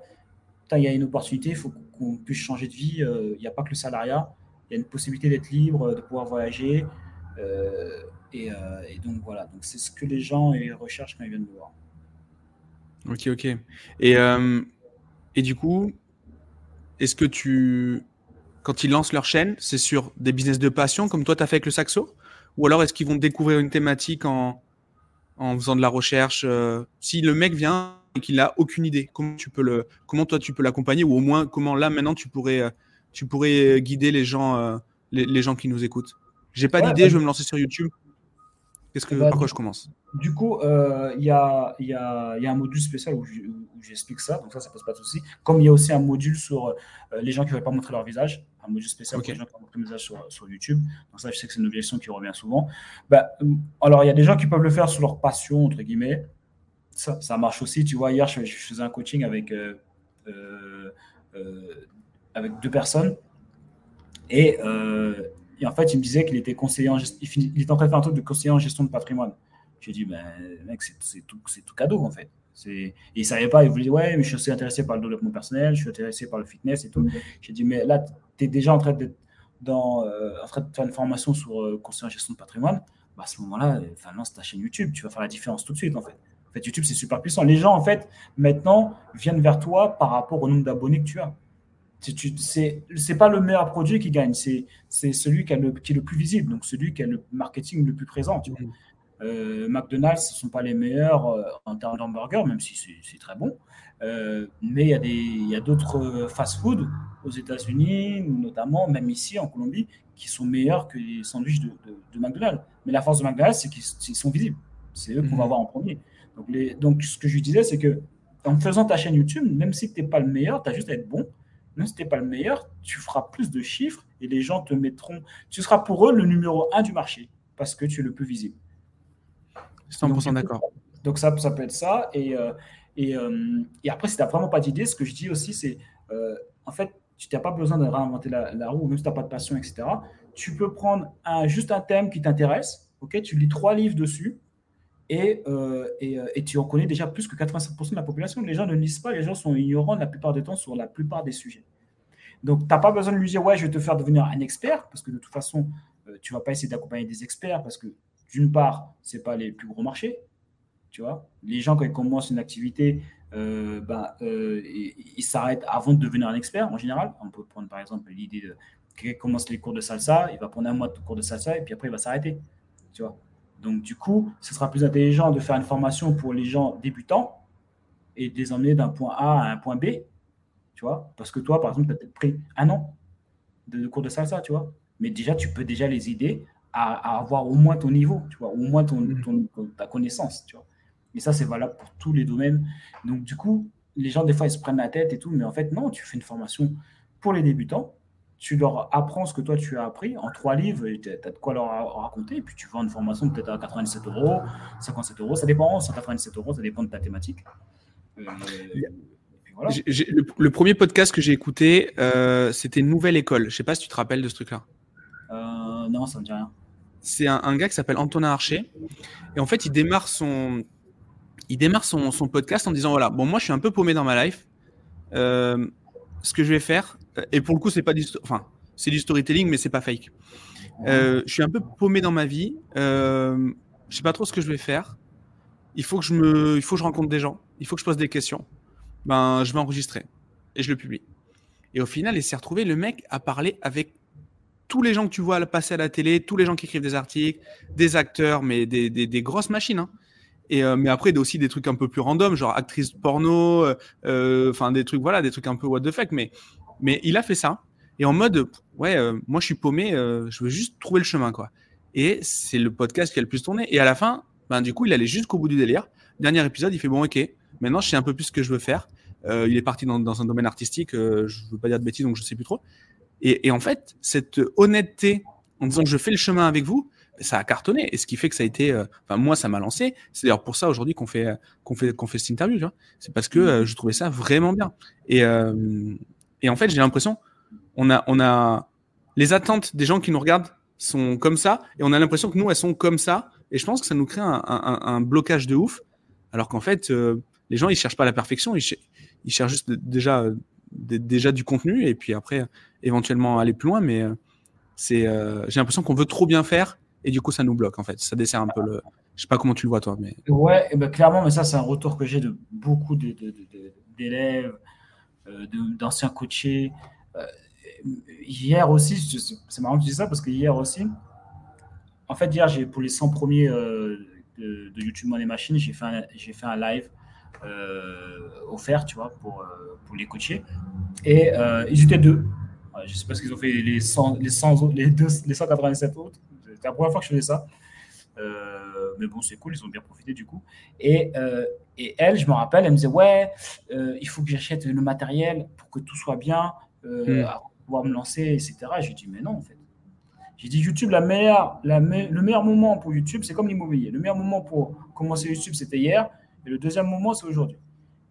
il y a une opportunité, il faut qu'on puisse changer de vie. Euh, il n'y a pas que le salariat, il y a une possibilité d'être libre, de pouvoir voyager. Euh, et, donc voilà, donc c'est ce que les gens recherchent quand ils viennent me voir. Ok, ok. Et, et du coup, est-ce que tu, quand ils lancent leur chaîne, c'est sur des business de passion comme toi tu as fait avec le saxo? Ou alors est-ce qu'ils vont découvrir une thématique en, en faisant de la recherche Si le mec vient et qu'il n'a aucune idée. Comment tu peux le, comment toi tu peux l'accompagner ou au moins comment là maintenant tu pourrais, euh, tu pourrais euh, guider les gens, euh, les, gens qui nous écoutent. J'ai pas d'idée, bah, je vais me lancer sur YouTube. Qu'est-ce que, bah, par quoi je commence? Du coup, il y, a, y, a, y, a, un module spécial où j'explique ça, donc ça, ça pose pas de souci. Comme il y a aussi un module sur les gens qui ne veulent pas montrer leur visage, un module spécial pour les gens qui montrent leur visage sur, sur, YouTube. Donc ça, je sais que c'est une objection qui revient souvent. Bah, alors, il y a des gens qui peuvent le faire sur leur passion, entre guillemets. Ça, ça marche aussi. Tu vois, hier, je, faisais un coaching avec, avec deux personnes. Et en fait, il me disait qu'il était conseiller en il était en train de faire un truc de conseiller en gestion de patrimoine. J'ai dit, ben, mec, c'est tout, cadeau, en fait. Il savait pas, il voulait dire, ouais, mais je suis intéressé par le développement personnel, je suis intéressé par le fitness et tout. J'ai dit, mais là, tu es déjà en train, dans, euh, en train de faire une formation sur euh, conseiller en gestion de patrimoine. Bah, à ce moment-là, lance ta chaîne YouTube, tu vas faire la différence tout de suite, en fait. En fait, YouTube, c'est super puissant. Les gens, en fait, maintenant, viennent vers toi par rapport au nombre d'abonnés que tu as c'est pas le meilleur produit qui gagne, c'est celui qui, le, qui, est le plus visible, donc celui qui a le marketing le plus présent. Tu vois. Euh, McDonald's, ce ne sont pas les meilleurs euh, en termes d'hamburger, même si c'est très bon. Euh, mais il y a d'autres fast-food aux États-Unis, notamment, même ici en Colombie, qui sont meilleurs que les sandwichs de, de, McDonald's. Mais la force de McDonald's, c'est qu'ils sont visibles. C'est eux qu'on va mhm. voir en premier. Donc, les, donc, ce que je disais, c'est que en faisant ta chaîne YouTube, même si tu n'es pas le meilleur, tu as juste à être bon même si tu n'es pas le meilleur, tu feras plus de chiffres et les gens te mettront. Tu seras pour eux le numéro un du marché parce que tu es le plus visible. 100% d'accord. Donc, ça, ça peut être ça. Et, euh, et, euh, et après, si tu n'as vraiment pas d'idée, ce que je dis aussi, c'est euh, en fait, tu n'as pas besoin de réinventer la, roue, même si tu n'as pas de passion, etc. Tu peux prendre un, juste un thème qui t'intéresse. ok? Tu lis trois livres dessus et, et, et, tu en connais déjà plus que 87% de la population. Les gens ne lisent pas, les gens sont ignorants la plupart du temps sur la plupart des sujets. Donc, tu n'as pas besoin de lui dire, ouais, je vais te faire devenir un expert, parce que de toute façon, tu ne vas pas essayer d'accompagner des experts, parce que d'une part, ce pas les plus gros marchés. Tu vois, les gens, quand ils commencent une activité, euh, euh, ils s'arrêtent avant de devenir un expert en général. On peut prendre par exemple l'idée de quelqu'un commence les cours de salsa, il va prendre un mois de cours de salsa et puis après il va s'arrêter. Tu vois. Donc du coup, ce sera plus intelligent de faire une formation pour les gens débutants et de les emmener d'un point A à un point B. Tu vois, parce que toi, par exemple, tu as peut-être pris un an de cours de salsa, tu vois. Mais déjà, tu peux déjà les aider à, avoir au moins ton niveau, tu vois, au moins ton, mm. ta connaissance, tu vois. Et ça, c'est valable pour tous les domaines. Donc, du coup, les gens, des fois, ils se prennent la tête et tout, mais en fait, non, tu fais une formation pour les débutants, tu leur apprends ce que toi, tu as appris en trois livres, tu as de quoi leur raconter, et puis tu vends une formation peut-être à 97 euros, 57 euros, ça dépend, 197 euros, ça dépend de ta thématique. Euh, voilà. le, premier podcast que j'ai écouté, euh, c'était Nouvelle École. Je sais pas si tu te rappelles de ce truc-là. Euh, non, ça ne me dit rien c'est un, gars qui s'appelle Antonin Archer. Et en fait, il démarre son, il démarre son, podcast en disant voilà, bon, moi, je suis un peu paumé dans ma life. Ce que je vais faire, et pour le coup, c'est pas du, enfin, c'est du storytelling, mais c'est pas fake. Euh, je suis un peu paumé dans ma vie. Euh, je sais pas trop ce que je vais faire. Il faut que je me, il faut que je rencontre des gens. Il faut que je pose des questions. Ben, je vais enregistrer et je le publie. Et au final, il s'est retrouvé le mec à parler avec tous les gens que tu vois passer à la télé, tous les gens qui écrivent des articles, des acteurs, mais des, grosses machines. Hein. Et, euh, mais après, aussi des trucs un peu plus random, genre actrice porno, euh, enfin des trucs, voilà, des trucs un peu what the fuck. Mais, mais il a fait ça. Et en mode, ouais, moi je suis paumé, je veux juste trouver le chemin, quoi. Et c'est le podcast qui a le plus tourné. Et à la fin, ben, du coup, il allait jusqu'au bout du délire. Dernier épisode, il fait bon, ok, maintenant je sais un peu plus ce que je veux faire. il est parti dans, dans un domaine artistique, je veux pas dire de bêtises, donc je sais plus trop. Et, en fait, cette honnêteté en disant je fais le chemin avec vous, ça a cartonné. Et ce qui fait que ça a été, euh, enfin moi, ça m'a lancé. C'est d'ailleurs pour ça aujourd'hui qu'on fait qu'on fait qu'on fait cette interview. Tu vois, c'est parce que euh, je trouvais ça vraiment bien. Et euh, et en fait, j'ai l'impression, on a on a les attentes des gens qui nous regardent sont comme ça, et on a l'impression que nous, elles sont comme ça. Et je pense que ça nous crée un, blocage de ouf. Alors qu'en fait, les gens, ils cherchent pas la perfection, ils, cherchent juste déjà déjà du contenu et puis après éventuellement aller plus loin. Mais euh, c'est, euh, j'ai l'impression qu'on veut trop bien faire et du coup ça nous bloque en fait. Ça dessert un peu le. Je sais pas comment tu le vois toi, mais. Ouais, ben clairement, mais ça c'est un retour que j'ai de beaucoup d'élèves, euh, d'anciens coachés. hier aussi, c'est marrant que tu dis ça parce que hier aussi, en fait hier j'ai pour les 100 premiers de, YouTube Money Machine, j'ai fait un, fait un live offert, tu vois, pour, pour les coacher. Et ils étaient deux je ne sais pas ce qu'ils ont fait les, 100, les, 100, les, 197 autres. C'est la première fois que je faisais ça. Mais bon, c'est cool, ils ont bien profité du coup. Et, et elle, je me rappelle, elle me disait Ouais, il faut que j'achète le matériel pour que tout soit bien, hmm. pour pouvoir me lancer, etc. Et je lui dis Mais non, en fait. J'ai dit YouTube, la meilleure, la le meilleur moment pour YouTube, c'est comme l'immobilier. Le meilleur moment pour commencer YouTube, c'était hier. Et le deuxième moment, c'est aujourd'hui.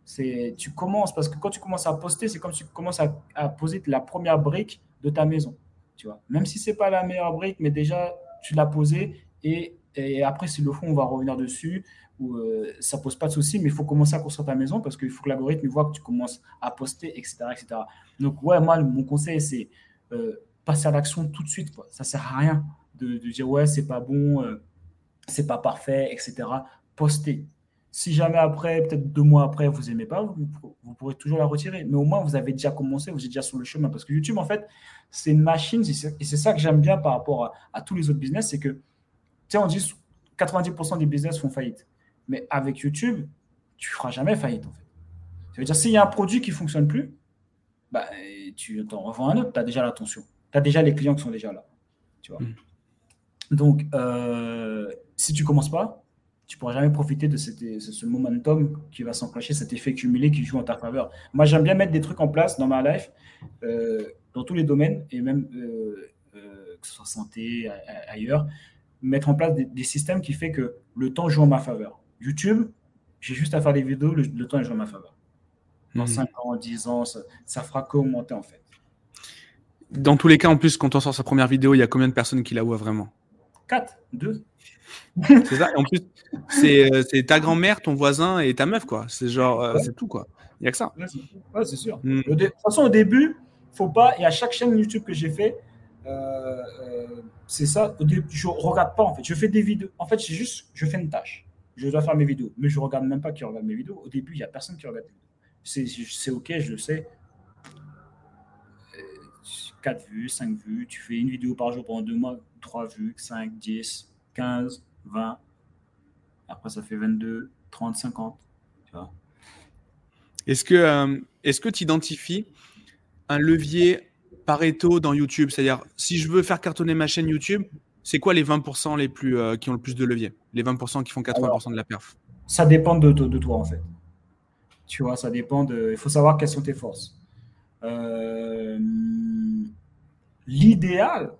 C'est tu commences parce que quand tu commences à poster, c'est comme si tu commences à, poser la première brique de ta maison. Tu vois, même si c'est pas la meilleure brique, mais déjà tu l'as posée et, et, après c'est le fond, on va revenir dessus. Ou euh, ça pose pas de souci, mais il faut commencer à construire ta maison parce qu'il faut que l'algorithme voit que tu commences à poster, etc., etc. Donc ouais, moi mon conseil c'est euh, passer à l'action tout de suite. Quoi. Ça sert à rien de, dire ouais, c'est pas bon, euh, c'est pas parfait, etc. Postez. Si jamais après, peut-être deux mois après, vous aimez pas, vous, vous, pourrez toujours la retirer. Mais au moins, vous avez déjà commencé, vous êtes déjà sur le chemin. Parce que YouTube, en fait, c'est une machine. Et c'est ça que j'aime bien par rapport à, tous les autres business. C'est que, sais, on dit 90% des business font faillite. Mais avec YouTube, tu feras jamais faillite, en fait. Ça veut dire, s'il y a un produit qui fonctionne plus, bah, tu t'en revends un autre, tu as déjà l'attention tu as déjà les clients qui sont déjà là. Tu vois. Hmm. Donc, euh, si tu commences pas, tu pourras jamais profiter de, ce momentum qui va s'enclencher, cet effet cumulé qui joue en ta faveur. Moi, j'aime bien mettre des trucs en place dans ma life, euh, dans tous les domaines, et même euh, que ce soit santé, ailleurs, mettre en place des, systèmes qui fait que le temps joue en ma faveur. YouTube, j'ai juste à faire des vidéos, le, temps joue en ma faveur. Dans 5 hmm. ans, 10 ans, ça, ça fera qu'augmenter en fait. Dans tous les cas, en plus, quand on sort sa première vidéo, il y a combien de personnes qui la voient vraiment? 4, 2. c'est ça. en plus, euh, c'est ta grand-mère, ton voisin et ta meuf, quoi. C'est genre, euh, c'est tout, quoi. Il n'y a que ça. Ouais, c'est sûr. Hmm. De toute façon, au début, faut pas. Et à chaque chaîne YouTube que j'ai fait, euh, c'est ça. Je regarde pas, en fait. Je fais des vidéos. En fait, c'est juste, je fais une tâche. Je dois faire mes vidéos. Mais je regarde même pas qui regarde mes vidéos. Au début, il n'y a personne qui regarde. C'est OK, je le sais. 4 vues, 5 vues, tu fais une vidéo par jour pendant deux mois, 3 vues, 5, 10, 15, 20. Après, ça fait 22, 30, 50. Est-ce que euh, tu identifies un levier Pareto dans YouTube C'est-à-dire, si je veux faire cartonner ma chaîne YouTube, c'est quoi les 20% les plus, euh, qui ont le plus de levier? Les 20% qui font 80% de la perf Ça dépend de, de, toi, en fait. Tu vois, ça dépend de. Il faut savoir quelles sont tes forces. Euh, l'idéal,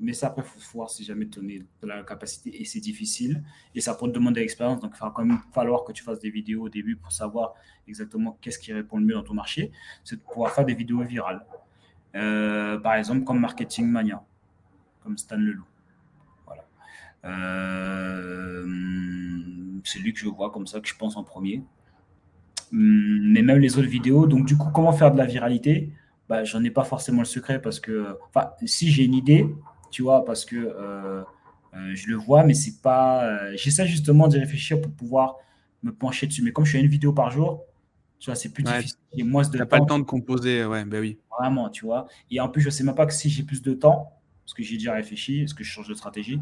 mais ça, après, il faut voir si jamais tu as la capacité et c'est difficile. Et ça peut te demander l'expérience. Donc, il va quand même falloir que tu fasses des vidéos au début pour savoir exactement qu'est-ce qui répond le mieux dans ton marché. C'est de pouvoir faire des vidéos virales. Euh, par exemple, comme Marketing Mania, comme Stan Leloup. Voilà. Euh, c'est lui que je vois comme ça, que je pense en premier. Hum, mais même les autres vidéos. Donc, du coup, comment faire de la viralité? Bah, j'en ai pas forcément le secret parce que, enfin, si j'ai une idée, tu vois, parce que euh, je le vois, mais c'est pas. J'essaie justement d'y réfléchir pour pouvoir me pencher dessus. Mais comme je fais une vidéo par jour, tu vois, c'est plus difficile. Et moi, de pas le temps de composer, ouais, ben oui. Vraiment, tu vois. Et en plus, je sais même pas que si j'ai plus de temps, parce que j'ai déjà réfléchi, est-ce que je change de stratégie,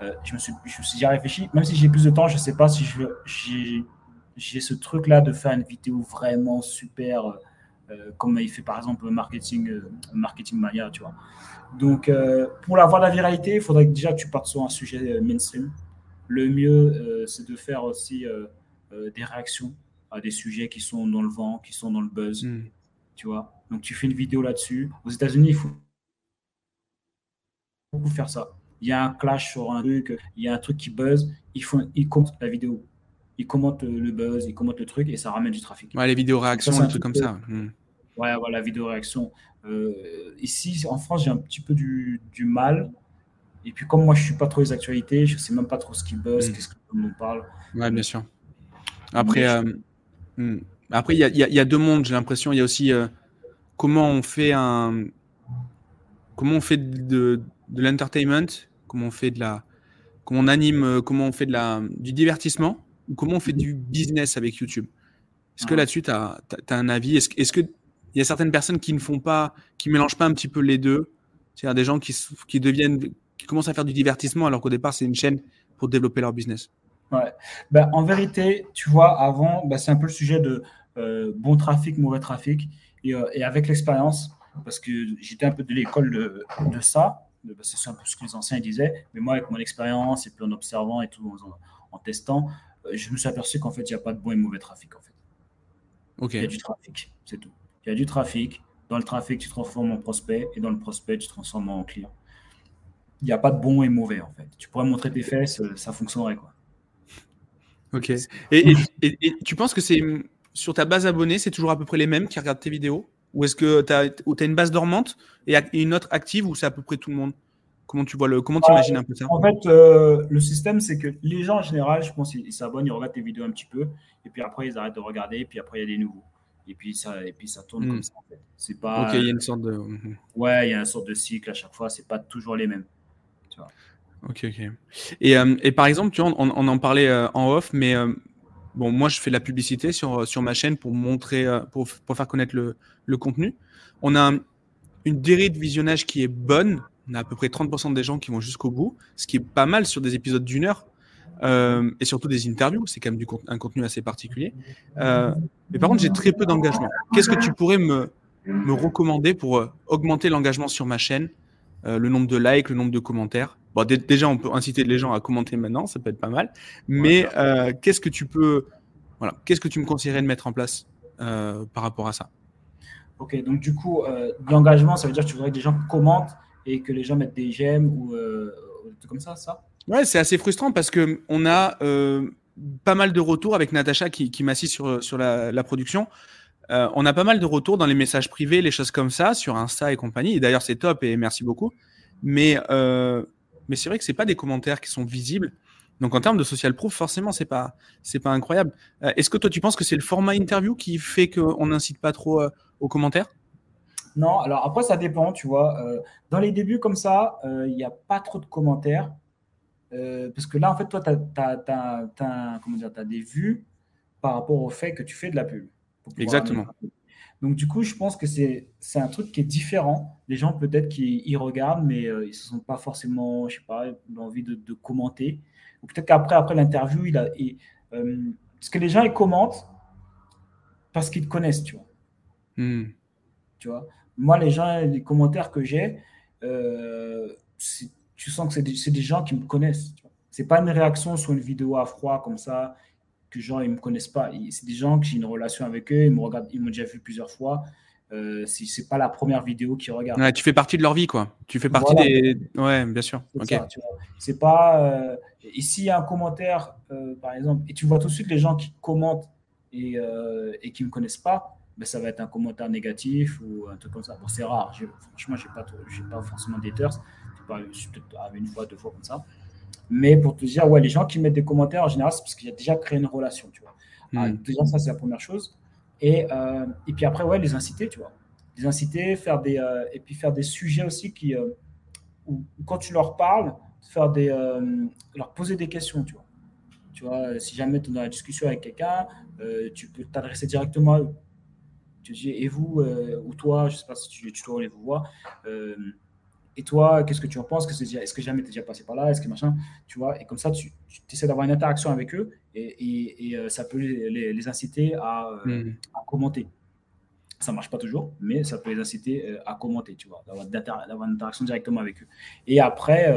je, me suis, je me suis déjà réfléchi, même si j'ai plus de temps, je sais pas si je, j'ai ce truc-là de faire une vidéo vraiment super euh, comme il fait par exemple marketing, euh, marketing mania, tu vois. Donc, euh, pour avoir la viralité, il faudrait déjà que tu partes sur un sujet mainstream. Le mieux, c'est de faire aussi des réactions à des sujets qui sont dans le vent, qui sont dans le buzz, hmm. tu vois. Donc, tu fais une vidéo là-dessus. Aux États-Unis, il faut beaucoup faire ça. Il y a un clash sur un truc, il y a un truc qui buzz, ils, font, ils comptent la vidéo ils commentent le buzz, ils commentent le truc et ça ramène du trafic. Ouais, les vidéos réactions, des trucs comme ça. Hmm. Ouais, voilà, vidéo réaction. Euh, ici, en France, j'ai un petit peu du, du, mal. Et puis, comme moi, je suis pas trop les actualités, je sais même pas trop ce qui buzz, hmm. qu'est-ce que nous parle. Ouais, bien sûr. Après, euh, hmm. après, il y a, y a, deux mondes. J'ai l'impression. Il y a aussi euh, comment on fait un, comment on fait de, de l'entertainment, comment on fait de la, comment on anime, comment on fait de la, du divertissement ou comment on fait du business avec YouTube Est-ce que ah. là-dessus, tu as, un avis? Est-ce est que il y a certaines personnes qui ne font pas, qui mélangent pas un petit peu les deux? C'est-à-dire des gens qui, qui deviennent, qui commencent à faire du divertissement alors qu'au départ, c'est une chaîne pour développer leur business. Ouais. Ben, en vérité, tu vois, avant, ben, c'est un peu le sujet de euh, bon trafic, mauvais trafic. Et, euh, et avec l'expérience, parce que j'étais un peu de l'école de, de, ça, c'est un peu ce que les anciens disaient, mais moi, avec mon expérience et puis en observant et tout, en, testant, euh, je me suis aperçu qu'en fait, il n'y a pas de bon et mauvais trafic. En fait. Il y a du trafic, c'est tout. Il y a du trafic. Dans le trafic, tu transformes en prospect et dans le prospect, tu transformes en client. Il n'y a pas de bon et mauvais en fait. Tu pourrais montrer tes fesses, ça fonctionnerait quoi. Ok. Et, tu penses que c'est sur ta base abonnée, c'est toujours à peu près les mêmes qui regardent tes vidéos? Ou est-ce que tu as, une base dormante et une autre active où c'est à peu près tout le monde? Comment tu vois le, comment tu imagines un peu ça? En fait, euh, le système, c'est que les gens en général, je pense, ils s'abonnent, ils regardent tes vidéos un petit peu, et puis après, ils arrêtent de regarder, et puis après, il y a des nouveaux. Et puis ça, et puis ça tourne hmm. comme ça. En fait. C'est pas. Ok, il y a une sorte de. Mhm. Ouais, il y a une sorte de cycle à chaque fois. C'est pas toujours les mêmes. Tu vois. Ok, ok. Et, euh, et, par exemple, tu vois, on, en parlait euh, en off, mais bon, moi, je fais de la publicité sur, sur ma chaîne pour montrer, pour, pour faire connaître le, le contenu. On a une durée de visionnage qui est bonne, on a à peu près 30% des gens qui vont jusqu'au bout, ce qui est pas mal sur des épisodes d'une heure. Euh, et surtout des interviews, c'est quand même du un contenu assez particulier. Euh, mais par contre, j'ai très peu d'engagement. Qu'est-ce que tu pourrais me, me recommander pour euh, augmenter l'engagement sur ma chaîne, le nombre de likes, le nombre de commentaires? Bon, déjà, on peut inciter les gens à commenter maintenant, ça peut être pas mal. Mais qu'est-ce que tu peux, voilà, qu'est-ce que tu me conseillerais de mettre en place par rapport à ça? Ok, donc du coup, l'engagement, ça veut dire que tu voudrais que des gens commentent et que les gens mettent des j'aime ou euh, comme ça, ça? Ouais, c'est assez frustrant parce que on a euh, pas mal de retours avec Natacha qui, qui m'assiste sur, sur la, production. Euh, on a pas mal de retours dans les messages privés, les choses comme ça, sur Insta et compagnie. Et d'ailleurs, c'est top et merci beaucoup. Mais, mais c'est vrai que c'est pas des commentaires qui sont visibles. Donc en termes de social proof, forcément, c'est pas c'est pas incroyable. Est-ce que toi, tu penses que c'est le format interview qui fait qu'on n'incite pas trop aux commentaires? Non, alors après, ça dépend, tu vois. Euh, dans les débuts comme ça, euh, il n'y a pas trop de commentaires. Euh, parce que là, en fait, toi, tu as, des vues par rapport au fait que tu fais de la pub. Exactement. Donc, du coup, je pense que c'est un truc qui est différent. Les gens, peut-être, qui y regardent, mais ils ne se sentent pas forcément, je sais pas, l'envie de, de, commenter. Ou peut-être qu'après après, l'interview, il a. parce que les gens, ils commentent parce qu'ils te connaissent, tu vois. Hmm. Tu vois moi, les gens, les commentaires que j'ai, euh, tu sens que c'est des, des, gens qui me connaissent. Ce n'est pas une réaction sur une vidéo à froid comme ça, que gens ils me connaissent pas. C'est des gens qui j'ai une relation avec eux, ils me regardent, ils m'ont déjà vu plusieurs fois. Euh, c'est pas la première vidéo qu'ils regardent. tu fais partie de leur vie, quoi. Tu fais partie des. Ouais, bien sûr. C'est pas. Euh, ici, il y a un commentaire, euh, par exemple, et tu vois tout de suite les gens qui commentent et, et qui ne me connaissent pas ben, ça va être un commentaire négatif ou un truc comme ça. Bon, c'est rare. Franchement, je n'ai pas, pas forcément d'haters. Je suis peut-être une fois, deux fois comme ça. Mais pour te dire, ouais, les gens qui mettent des commentaires, en général, c'est parce qu'il y a déjà créé une relation, tu vois. Ah, hmm. déjà, ça, c'est la première chose. Et, euh, et puis après, ouais, les inciter, tu vois. Les inciter, faire des, euh, et puis faire des sujets aussi qui, euh, où, quand tu leur parles, faire des, leur poser des questions, tu vois. Tu vois, si jamais tu es dans la discussion avec quelqu'un, tu peux t'adresser directement à eux et vous, ou toi, je ne sais pas si tu, tu dois les vous voir, et toi, qu'est-ce que tu en penses? Est-ce que jamais tu es déjà passé par là? Est-ce que machin? Tu vois, et comme ça, tu, tu essaies d'avoir une interaction avec eux et, et, euh, ça peut les, les, inciter à, hmm. à, commenter. Ça marche pas toujours, mais ça peut les inciter à commenter, tu vois, d'avoir, une interaction directement avec eux. Et après,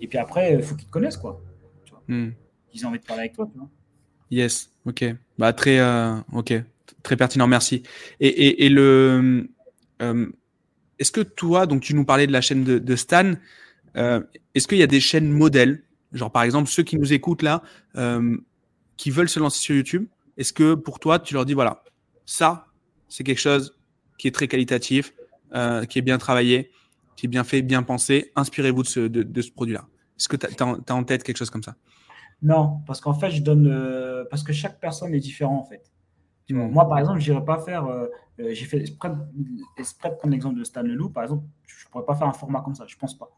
et puis après, il faut qu'ils te connaissent, quoi. Tu vois. Hmm. Ils ont envie de parler avec toi, tu vois. Yes, ok. Bah, très, ok, Très pertinent, merci. Et, le, euh, est-ce que toi, donc tu nous parlais de la chaîne de, Stan, euh, est-ce qu'il y a des chaînes modèles, genre par exemple ceux qui nous écoutent là, euh, qui veulent se lancer sur YouTube, est-ce que pour toi, tu leur dis voilà, ça, c'est quelque chose qui est très qualitatif, qui est bien travaillé, qui est bien fait, bien pensé, inspirez-vous de ce, produit-là. Est-ce que tu as, as, en tête quelque chose comme ça? Non, parce qu'en fait, je donne. parce que chaque personne est différente en fait. Moi, par exemple, je n'irais pas faire. Euh, euh, j'ai fait exprès, de prendre l'exemple de Stan Leloup. Par exemple, je ne pourrais pas faire un format comme ça. Je ne pense pas.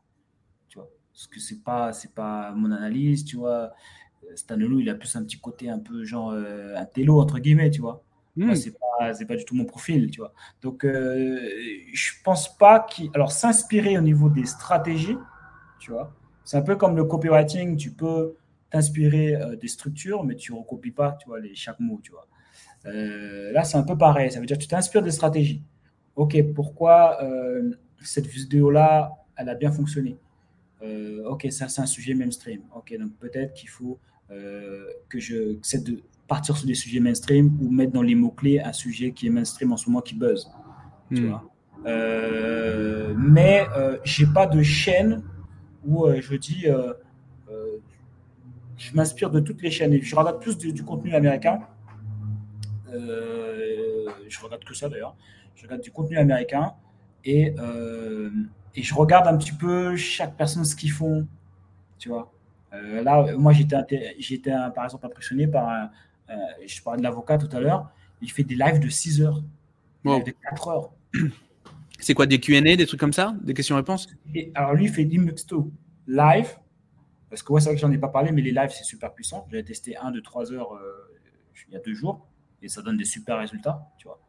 Tu vois, parce que ce n'est pas, pas mon analyse. Tu vois, Stan Leloup, il a plus un petit côté un peu genre euh, un télo, entre guillemets. Tu vois. Hmm. Ce n'est pas, pas, du tout mon profil. Tu vois. Donc, je ne pense pas qu'il. Alors, s'inspirer au niveau des stratégies, tu vois, c'est un peu comme le copywriting. Tu peux t'inspirer des structures, mais tu ne recopies pas, tu vois, les, chaque mot, tu vois. Euh, là, c'est un peu pareil. Ça veut dire que tu t'inspires des stratégies. Ok, pourquoi euh, cette vidéo-là, elle a bien fonctionné? Euh, ok, ça c'est un sujet mainstream. Ok, donc peut-être qu'il faut euh, que je essaie de partir sur des sujets mainstream ou mettre dans les mots-clés un sujet qui est mainstream en ce moment qui buzz. Tu Hmm. vois? Mais j'ai pas de chaîne où je dis je m'inspire de toutes les chaînes et je regarde plus du, du contenu américain. Euh, je regarde que ça d'ailleurs. Je regarde du contenu américain et, euh, et je regarde un petit peu chaque personne ce qu'ils font. Tu vois. Euh, là, moi j'étais par exemple impressionné par un, je parlais de l'avocat tout à l'heure. Il fait des lives de 6 heures, Wow. lives de 4 heures. C'est quoi, des Q&A, des trucs comme ça Des questions-réponses? Alors lui, il fait Limbuxto live. Parce que ouais, c'est vrai que j'en ai pas parlé, mais les lives, c'est super puissant. J'avais testé un de 3 heures euh, il y a deux jours et ça donne des super résultats, tu vois.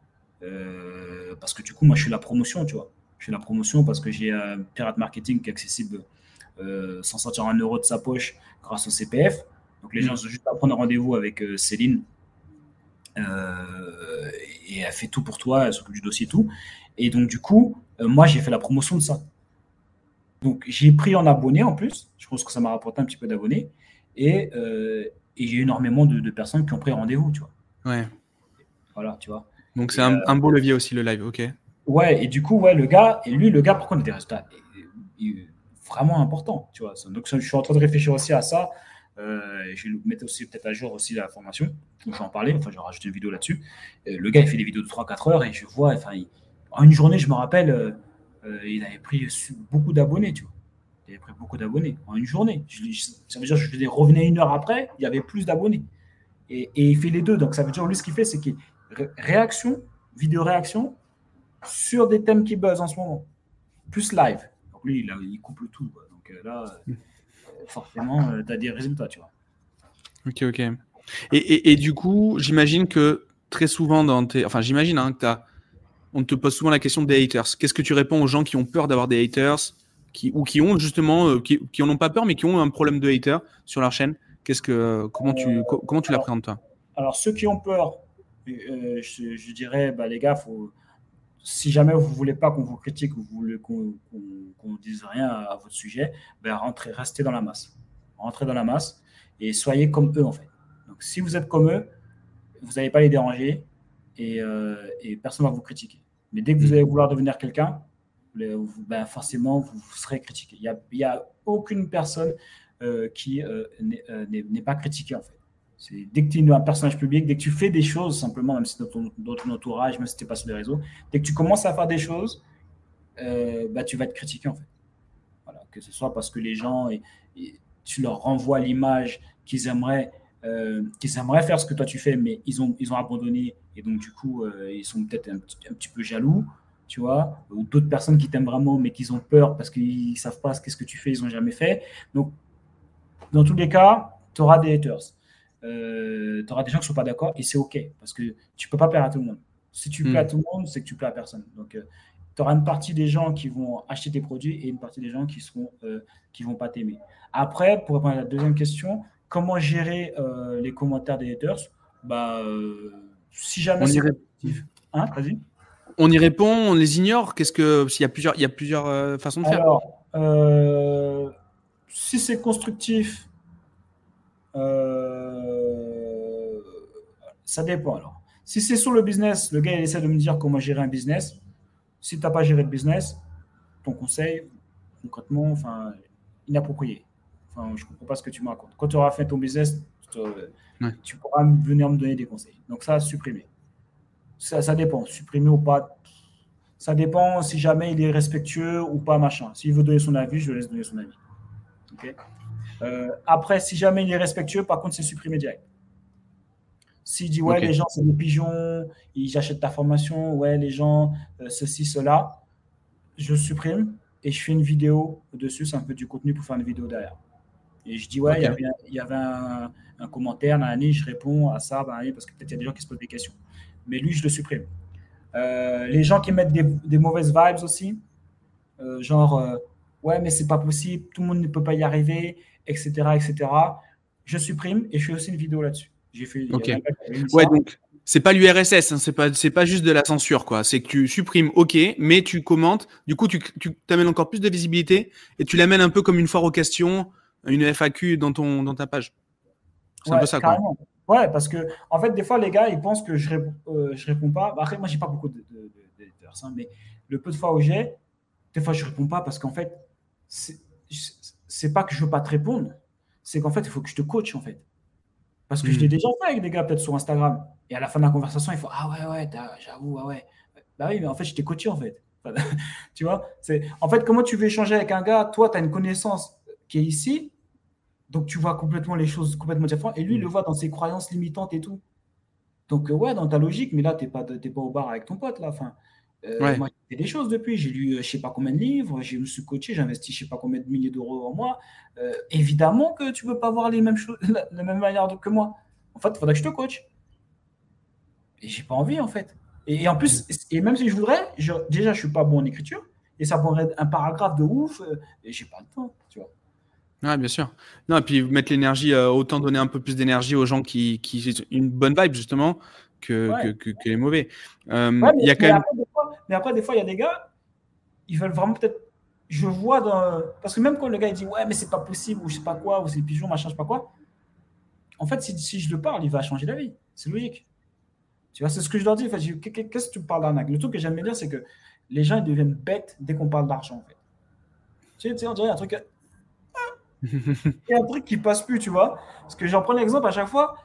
Euh, parce que du coup, moi, je fais la promotion, tu vois. Je fais la promotion parce que j'ai un pirate marketing qui est accessible euh, sans sortir un euro de sa poche grâce au CPF. Donc les gens ont juste à prendre rendez-vous avec euh, Céline. Et elle fait tout pour toi, elle s'occupe du dossier et tout. Et donc, du coup, moi, j'ai fait la promotion de ça. Donc, j'ai pris en abonnés en plus. Je pense que ça m'a rapporté un petit peu d'abonnés. Et, et j'ai énormément de, de personnes qui ont pris rendez-vous, tu vois. Ouais. Voilà, tu vois. Donc c'est un, un beau levier aussi, le live, ok. Ouais, et du coup, ouais, le gars, et lui, le gars, par contre, des résultats? Euh, euh, vraiment importants, tu vois. Donc, je suis en train de réfléchir aussi à ça. Euh, je vais mettre aussi peut-être à jour aussi la formation. Donc, je vais en parler. Enfin, je vais rajouter une vidéo là-dessus. Euh, le gars, il fait des vidéos de 3-4 heures et je vois, enfin, il- en une journée, je me rappelle, euh, euh, il avait pris beaucoup d'abonnés, tu vois. Il avait pris beaucoup d'abonnés en une journée. Je, je- ça veut dire que je faisais- revenais une heure après, il y avait plus d'abonnés. Et, et il fait les deux. Donc, ça veut dire, lui, ce qu'il fait, c'est qu'il ré- réaction, vidéo réaction sur des thèmes qui buzzent en ce moment, plus live. Donc, lui, il, il couple tout. quoi. Donc, euh, là, euh, forcément, tu as des résultats, tu vois. Ok, ok. Et, et, et du coup, j'imagine que très souvent dans tes... Enfin, j'imagine hein, que t'as... on te pose souvent la question des haters. Qu'est-ce que tu réponds aux gens qui ont peur d'avoir des haters qui, ou qui ont justement, euh, qui, qui en ont pas peur, mais qui ont un problème de haters sur leur chaîne? Qu'est-ce que, comment tu, co- comment tu l'appréhendes toi? Alors, ceux qui ont peur, euh, je, je dirais, bah, les gars, faut, si jamais vous ne voulez pas qu'on vous critique ou qu'on qu'on dise rien à, à votre sujet, ben, rentrez, restez dans la masse. Rentrez dans la masse et soyez comme eux, en fait. Donc, si vous êtes comme eux, vous n'allez pas les déranger et, euh, et personne ne va vous critiquer. Mais dès que vous allez vouloir devenir quelqu'un, ben, forcément, vous, vous serez critiqué. Il n'y a, aucune personne euh, qui euh, euh, n'est pas critiquée, en fait. C'est dès que tu es un personnage public, dès que tu fais des choses, simplement, même si ton, dans ton entourage, même si tu pas sur les réseaux, dès que tu commences à faire des choses, euh, bah, tu vas être critiqué en fait. Que ce soit parce que les gens, et, tu leur renvoies l'image qu'ils aimeraient, euh, qu'ils aimeraient faire ce que toi tu fais, mais ils ont, ils ont abandonné et donc du coup, euh, ils sont peut-être un petit peu jaloux, tu vois, ou d'autres personnes qui t'aiment vraiment, mais qui ont peur parce qu'ils savent pas ce qu'est-ce que tu fais, ils ont jamais fait. Donc, dans tous les cas, tu auras des haters. Euh, tu auras des gens qui ne sont pas d'accord et c'est OK parce que tu peux pas plaire à tout le monde. Si tu plais à tout le monde, c'est que tu plais à personne. Donc, tu auras une partie des gens qui vont acheter tes produits et une partie des gens qui seront euh, qui vont pas t'aimer. Après, pour répondre à la deuxième question, comment gérer euh, les commentaires des haters? Bah, euh, Si jamais On y c'est ré- positif. Hein, vas-y. On y répond, on les ignore? Qu'est-ce que s'il y a plusieurs, il y a plusieurs euh, façons de faire? Alors, euh, si c'est constructif, euh, ça dépend alors. Si c'est sur le business, le gars il essaie de me dire comment gérer un business. Si tu n'as pas géré de business, ton conseil, concrètement, enfin, inapproprié. Enfin, je ne comprends pas ce que tu me racontes. Quand tu auras fait ton business, tu, Ouais. tu pourras venir me donner des conseils. Donc ça, supprimer. Ça, ça dépend, supprimer ou pas. Ça dépend si jamais il est respectueux ou pas, machin. S'il veut donner son avis, je le laisse donner son avis. Ok? Euh, après, si jamais il est respectueux, par contre, c'est supprimé direct. S'il dit, ouais, les gens, c'est des pigeons, ils achètent ta formation, ouais, les gens, euh, ceci, cela, je supprime et je fais une vidéo dessus. C'est un peu du contenu pour faire une vidéo derrière. Et je dis, ouais, il y avait, un, il y avait un, un commentaire, nanani, je réponds à ça, bah, parce que peut-être il y a des gens qui se posent des questions. Mais lui, je le supprime. Euh, les gens qui mettent des, des mauvaises vibes aussi, euh, genre, euh, ouais, mais c'est pas possible, tout le monde ne peut pas y arriver, etc., etc. Je supprime et je fais aussi une vidéo là-dessus. J'ai fait. Ok. Ouais, donc c'est pas l'URSS, hein, c'est pas c'est pas juste de la censure quoi. C'est que tu supprimes, ok, mais tu commentes. Du coup, tu tu t'amènes encore plus de visibilité et tu l'amènes un peu comme une foire aux questions, une FAQ dans ton dans ta page. C'est un peu ça quoi. Ouais, parce que en fait, des fois, les gars, ils pensent que je euh, je réponds pas. Après, moi, j'ai pas beaucoup de, de, hein, mais le peu de fois où j'ai, des fois, je réponds pas parce qu'en fait, c'est pas que je veux pas te répondre, c'est qu'en fait, il faut que je te coach en fait. Parce que je l'ai hmm. déjà fait avec des gars peut-être sur Instagram. Et à la fin de la conversation, il faut Ah ouais, ouais, j'avoue, ah ouais. Bah oui, mais en fait, je t'ai coaché en fait. tu vois c'est En fait, comment tu veux échanger avec un gars? Toi, tu as une connaissance qui est ici. Donc, tu vois complètement les choses complètement différentes. Et lui, il le voit dans ses croyances limitantes et tout. Donc, euh, ouais, dans ta logique, mais là, tu n'es pas, pas au bar avec ton pote. Là. Enfin, euh, Moi, j'ai fait des choses depuis. J'ai lu euh, je ne sais pas combien de livres, je me suis coaché, j'ai investi je ne sais pas combien de milliers d'euros en moi. Euh, évidemment que tu ne peux pas voir les mêmes choses, la, même manière que moi. En fait, il faudrait que je te coach. Et j'ai pas envie, en fait. Et, en plus, et même si je voudrais, déjà, je suis pas bon en écriture, et ça être un paragraphe de ouf, et j'ai pas le temps, tu vois. Ouais, bien sûr. Non, et puis mettre l'énergie, autant donner un peu plus d'énergie aux gens qui, qui une bonne vibe, justement, que, que, que, les mauvais. il y a quand même... Mais après, des fois, il y a des gars, ils veulent vraiment peut-être. Je vois dans. Parce que même quand le gars il dit ouais, mais c'est pas possible, ou je sais pas quoi, ou c'est pigeon, machin, je sais pas quoi. En fait, si, si je le parle, il va changer la vie. C'est logique. Tu vois, c'est ce que je leur dis. En fait, Qu'est-ce que tu parles d'arnaque? Le truc que j'aime bien dire, c'est que les gens ils deviennent bêtes dès qu'on parle d'argent. En fait. Tu sais, on dirait un truc. Il y a un truc qui passe plus, tu vois. Parce que j'en prends l'exemple à chaque fois.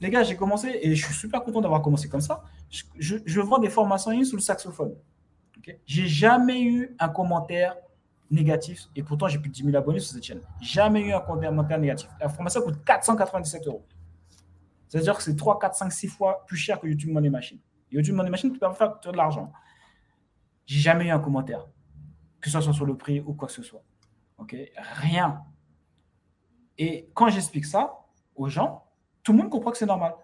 Les gars, j'ai commencé et je suis super content d'avoir commencé comme ça. Je, je, vends des formations sur le saxophone. J'ai jamais eu un commentaire négatif et pourtant j'ai plus de 10 000 abonnés sur cette chaîne. Jamais eu un commentaire négatif. La formation coûte 497 euros. C'est-à-dire que c'est 3, 4, 5, 6 fois plus cher que YouTube Money Machine. YouTube Money Machine, tu peux faire de l'argent. J'ai jamais eu un commentaire, que ce soit sur le prix ou quoi que ce soit. Rien. Et quand j'explique ça aux gens, tout le monde comprend que c'est normal.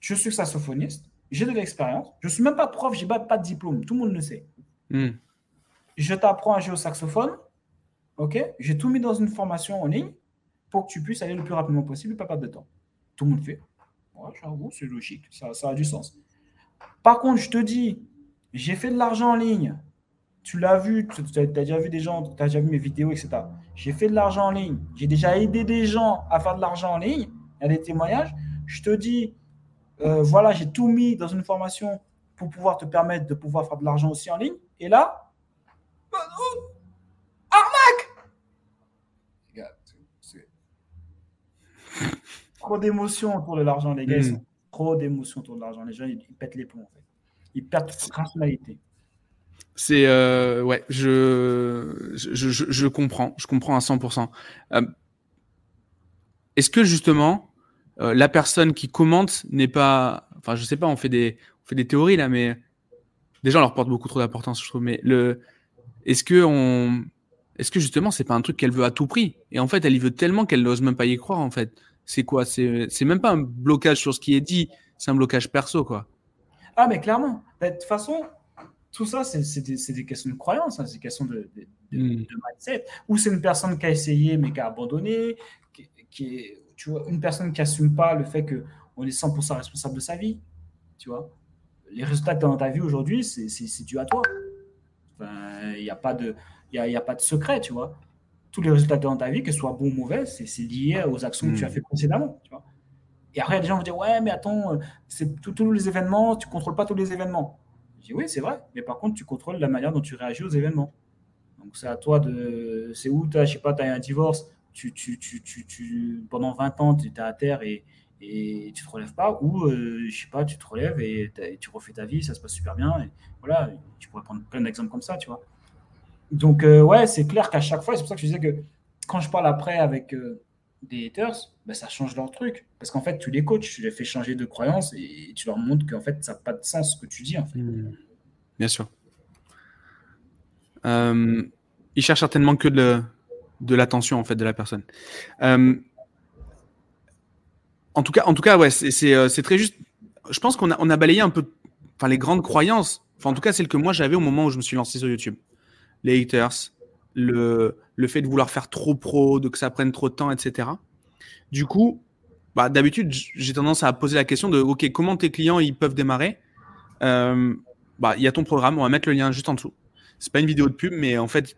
Je suis saxophoniste, j'ai de l'expérience, je ne suis même pas prof, je n'ai pas, pas de diplôme, tout le monde le sait. Hmm. Je t'apprends à jouer au saxophone. OK? J'ai tout mis dans une formation en ligne pour que tu puisses aller le plus rapidement possible et pas perdre de temps. Tout le monde fait. J'avoue, c'est logique. Ça, ça a du sens. Par contre, je te dis, j'ai fait de l'argent en ligne. Tu l'as vu, tu as, déjà vu des gens, tu as déjà vu mes vidéos, etc. J'ai fait de l'argent en ligne. J'ai déjà aidé des gens à faire de l'argent en ligne. Il y a des témoignages. Je te dis, euh, voilà, j'ai tout mis dans une formation pour pouvoir te permettre de pouvoir faire de l'argent aussi en ligne. Et là, arnaque Trop d'émotions autour de l'argent, les gars. Hmm. trop d'émotions autour de l'argent. Les gens, ils, pètent les plombs, en fait. Ils perdent toute rationalité. C'est euh, ouais, je je, je, comprends, je comprends à 100%. Euh, est-ce que justement euh, la personne qui commente n'est pas, enfin je sais pas, on fait des on fait des théories là, mais déjà, on leur porte beaucoup trop d'importance, je trouve. Mais le, est-ce que on, est-ce que justement, c'est pas un truc qu'elle veut à tout prix? Et en fait, elle y veut tellement qu'elle n'ose même pas y croire. En fait, c'est quoi? C'est, c'est même pas un blocage sur ce qui est dit, c'est un blocage perso, quoi. Ah, mais clairement. Bah, de toute façon, tout ça, c'est, c'est, des, c'est des, questions de croyance, hein, c'est des questions de, de, hmm. mindset. Ou c'est une personne qui a essayé mais qui a abandonné, qui, qui est, tu vois, une personne qui assume pas le fait que on est 100% responsable de sa vie, tu vois les résultats que tu as dans ta vie aujourd'hui, c'est dû à toi. Il n'y a, pas de, y a, y a pas de secret, tu vois. Tous les résultats que tu as dans ta vie, que ce soit bon ou mauvais, c'est lié aux actions que tu as hmm. fait précédemment. Tu vois. Et après, les gens vont dire Ouais, mais attends, c'est tous les événements, tu ne contrôles pas tous les événements. Je dis Oui, c'est vrai, mais par contre, tu contrôles la manière dont tu réagis aux événements. Donc, c'est à toi de. C'est où, je sais pas, tu as un divorce, tu, tu, tu, tu, pendant 20 ans, tu étais à terre et, et tu te relèves pas, ou euh, je sais pas, tu te relèves et, tu refais ta vie, ça se passe super bien. Et voilà, tu pourrais prendre plein d'exemples comme ça, tu vois. Donc, euh, ouais, c'est clair qu'à chaque fois, c'est pour ça que je disais que quand je parle après avec euh, des haters, ben, ça change leur truc. Parce qu'en fait, tu les coaches, tu les fais changer de croyance et tu leur montres qu'en fait, ça n'a pas de sens ce que tu dis. En fait. Mmh. Bien sûr. ils cherchent certainement que de, de l'attention en fait de la personne en tout cas, en tout cas, ouais, euh, c'est très juste. Je pense qu'on a, on a balayé un peu, enfin, les grandes croyances. En tout cas, celles que moi j'avais au moment où je me suis lancé sur YouTube. Les haters, le, le fait de vouloir faire trop pro, de que ça prenne trop de temps, etc. Du coup, bah, d'habitude, j'ai tendance à poser la question de OK, comment tes clients ils peuvent démarrer? Euh, bah, Il y a ton programme, on va mettre le lien juste en dessous. C'est pas une vidéo de pub, mais en fait,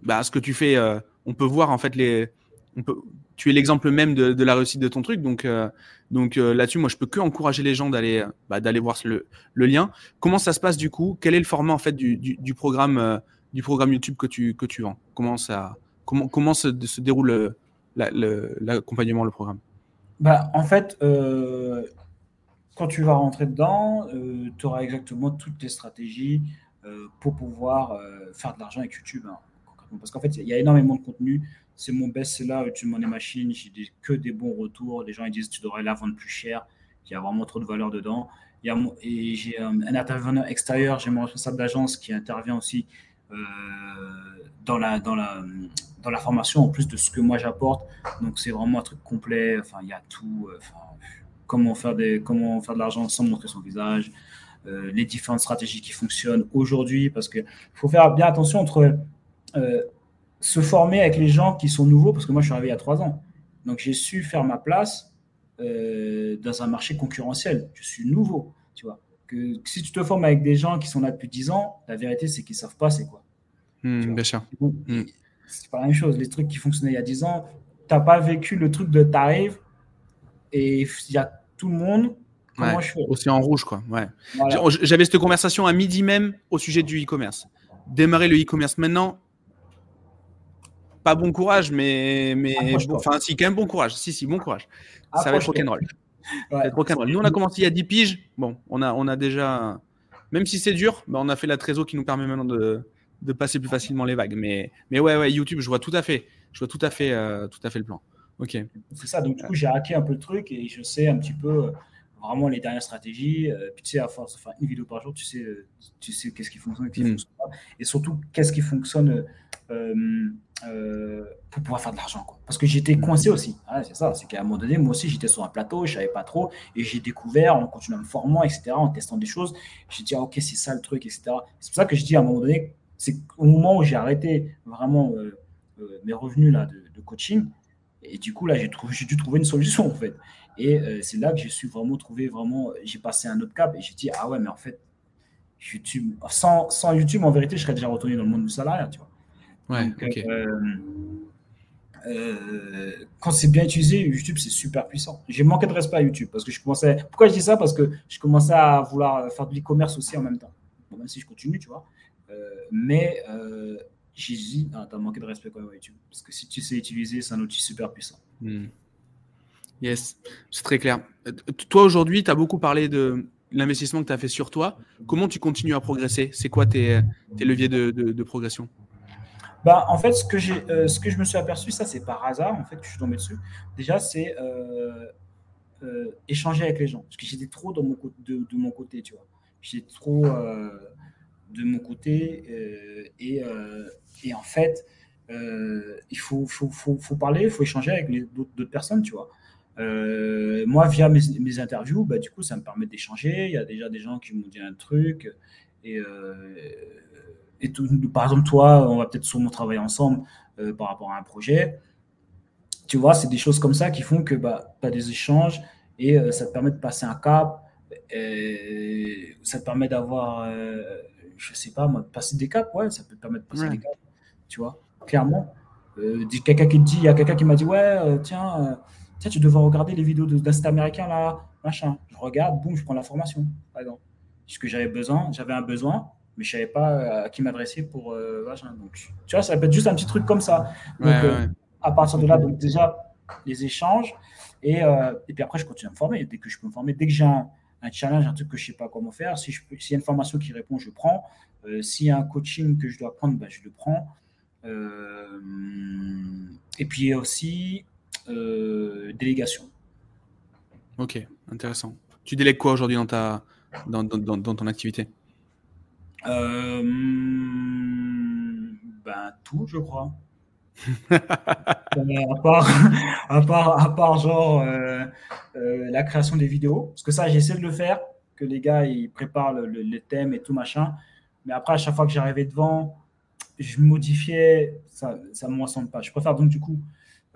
bah, ce que tu fais, euh, on peut voir en fait les. On peut, tu es l'exemple même de, la réussite de ton truc. Donc, euh, donc là-dessus, moi, je peux que encourager les gens d'aller bah, d'aller voir le, lien. Comment ça se passe du coup? Quel est le format en fait du, du, programme du programme YouTube que tu que tu vends? Comment ça comment comment se, se déroule l'accompagnement, le programme? Bah, En fait, euh, quand tu vas rentrer dedans, euh, tu auras exactement toutes les stratégies euh, pour pouvoir faire de l'argent avec YouTube. Hein, Parce qu'en fait, il y a énormément de contenu. C'est mon best-seller, YouTube Money Machine. J'ai que des bons retours. Les gens ils disent tu devrais la vendre plus cher. Il y a vraiment trop de valeur dedans. Il y a, et j'ai un, intervenant extérieur, j'ai mon responsable d'agence qui intervient aussi dans, la, dans, la, dans la formation, en plus de ce que moi j'apporte. Donc c'est vraiment un truc complet. Enfin, il y a tout. Euh, comment, faire des, comment faire de l'argent sans montrer son visage. Euh, les différentes stratégies qui fonctionnent aujourd'hui, parce qu'il faut faire bien attention entre euh, se former avec les gens qui sont nouveaux, parce que moi je suis arrivé il y a trois ans. Donc j'ai su faire ma place dans un marché concurrentiel. Je suis nouveau, tu vois. Que, si tu te formes avec des gens qui sont là depuis dix ans, la vérité c'est qu'ils savent pas c'est quoi. Hmm, bien sûr. Hmm. C'est pas la même chose. Les trucs qui fonctionnaient il y a 10 ans, tu n'as pas vécu le truc de tarif et il y a tout le monde. Comment je fais Aussi en rouge, quoi. Ouais. J'avais cette conversation à midi même au sujet du e-commerce. Démarrer le e-commerce maintenant, pas bon courage, mais, mais enfin, si, quand même bon courage. Si, si, bon courage. Ça va être rock'n'roll. Ouais. Nous, on a commencé il y a 10 piges. Bon, on a, on a déjà, même si c'est dur, bah, on a fait la trésor qui nous permet maintenant de, de passer plus facilement les vagues. Mais, mais ouais, ouais, YouTube, je vois tout à fait, je vois tout à fait, euh, tout à fait le plan. Ok. C'est ça. Donc du coup, j'ai hacké un peu le truc et je sais un petit peu euh, vraiment les dernières stratégies. Euh, puis tu sais, à force de faire une vidéo par jour, tu sais, tu sais qu'est-ce qui fonctionne et qui mm. fonctionne pas. Et surtout, qu'est-ce qui fonctionne pour pouvoir faire de l'argent. Parce que j'étais coincé aussi. c'est ça. C'est qu'à un moment donné, moi aussi, j'étais sur un plateau, je savais pas trop. Et j'ai découvert en continuant à me former, etc., en testant des choses. J'ai dit, ah, ok, c'est ça le truc, etc. C'est pour ça que je dis à un moment donné, c'est au moment où j'ai arrêté vraiment euh, euh, mes revenus là, de, coaching, et du coup, là, j'ai, trouvé, dû trouver une solution, en fait. Et euh, c'est là que j'ai su vraiment trouver, vraiment, j'ai passé un autre cap et j'ai dit, ah ouais, mais en fait, YouTube, sans, sans, YouTube, en vérité, je serais déjà retourné dans le monde du salariat, tu vois. Ouais, quand c'est bien utilisé, YouTube, c'est super puissant. J'ai manqué de respect à YouTube parce que je commençais. Pourquoi je dis ça? Parce que je commençais à vouloir faire de l'e-commerce aussi en même temps. même si je continue, tu vois. Euh, mais euh, j'ai dit, tu as manqué de respect quand même à YouTube. Parce que si tu sais utiliser, c'est un outil super puissant. Hmm. Yes, c'est très clair. Euh, toi, aujourd'hui, tu as beaucoup parlé de l'investissement que tu as fait sur toi. Comment tu continues à progresser? C'est quoi tes, tes, leviers de, de, progression? Bah, en fait, ce que, j'ai, ce que je me suis aperçu, ça c'est par hasard, en fait, que je suis tombé dessus. Déjà, c'est échanger avec les gens. Parce que j'étais trop de, mon côté, tu vois. J'étais trop de mon côté. Euh, et, euh, et, en fait, euh, il faut, faut, faut, parler, il faut échanger avec d'autres personnes, tu vois. moi, via mes, mes interviews, bah, du coup, ça me permet d'échanger. Il y a déjà des gens qui m'ont dit un truc. Et, et tout, par exemple, toi, on va peut-être sûrement travailler ensemble par rapport à un projet. Tu vois, c'est des choses comme ça qui font que bah, tu as des échanges et ça te permet de passer un cap. Et ça te permet d'avoir je sais pas, moi, passer des caps, ouais, ça peut te permettre de passer des caps, tu vois, clairement. Euh, quelqu'un qui dit, il y a quelqu'un qui m'a dit, ouais, euh, tiens, euh, tiens, tu devrais regarder les vidéos d'un site américain là, machin. Je regarde, boum, je prends la formation, par exemple. Ce que j'avais besoin, j'avais un besoin, mais je savais pas à qui m'adresser pour machin. Donc, tu vois, ça peut être juste un petit truc comme ça. Donc, à partir de là, donc déjà, les échanges. Et, et puis après, je continue à me former. Dès que je peux me former, dès que j'ai un, un challenge, un truc que je ne sais pas comment faire. Si s'il y a une formation qui répond, je prends. Euh, s'il y a un coaching que je dois prendre, ben, je le prends. Euh, et puis aussi euh, délégation. Ok, intéressant. Tu délègues quoi aujourd'hui dans, ta, dans, dans, dans ton activité? Ben, Tout, je crois. à, part, à, part, à part genre euh, euh, la création des vidéos, parce que ça j'essaie de le faire, que les gars ils préparent le, le, thème et tout machin, mais après à chaque fois que j'arrivais devant, je modifiais, ça ne me ressemble pas. Je préfère donc du coup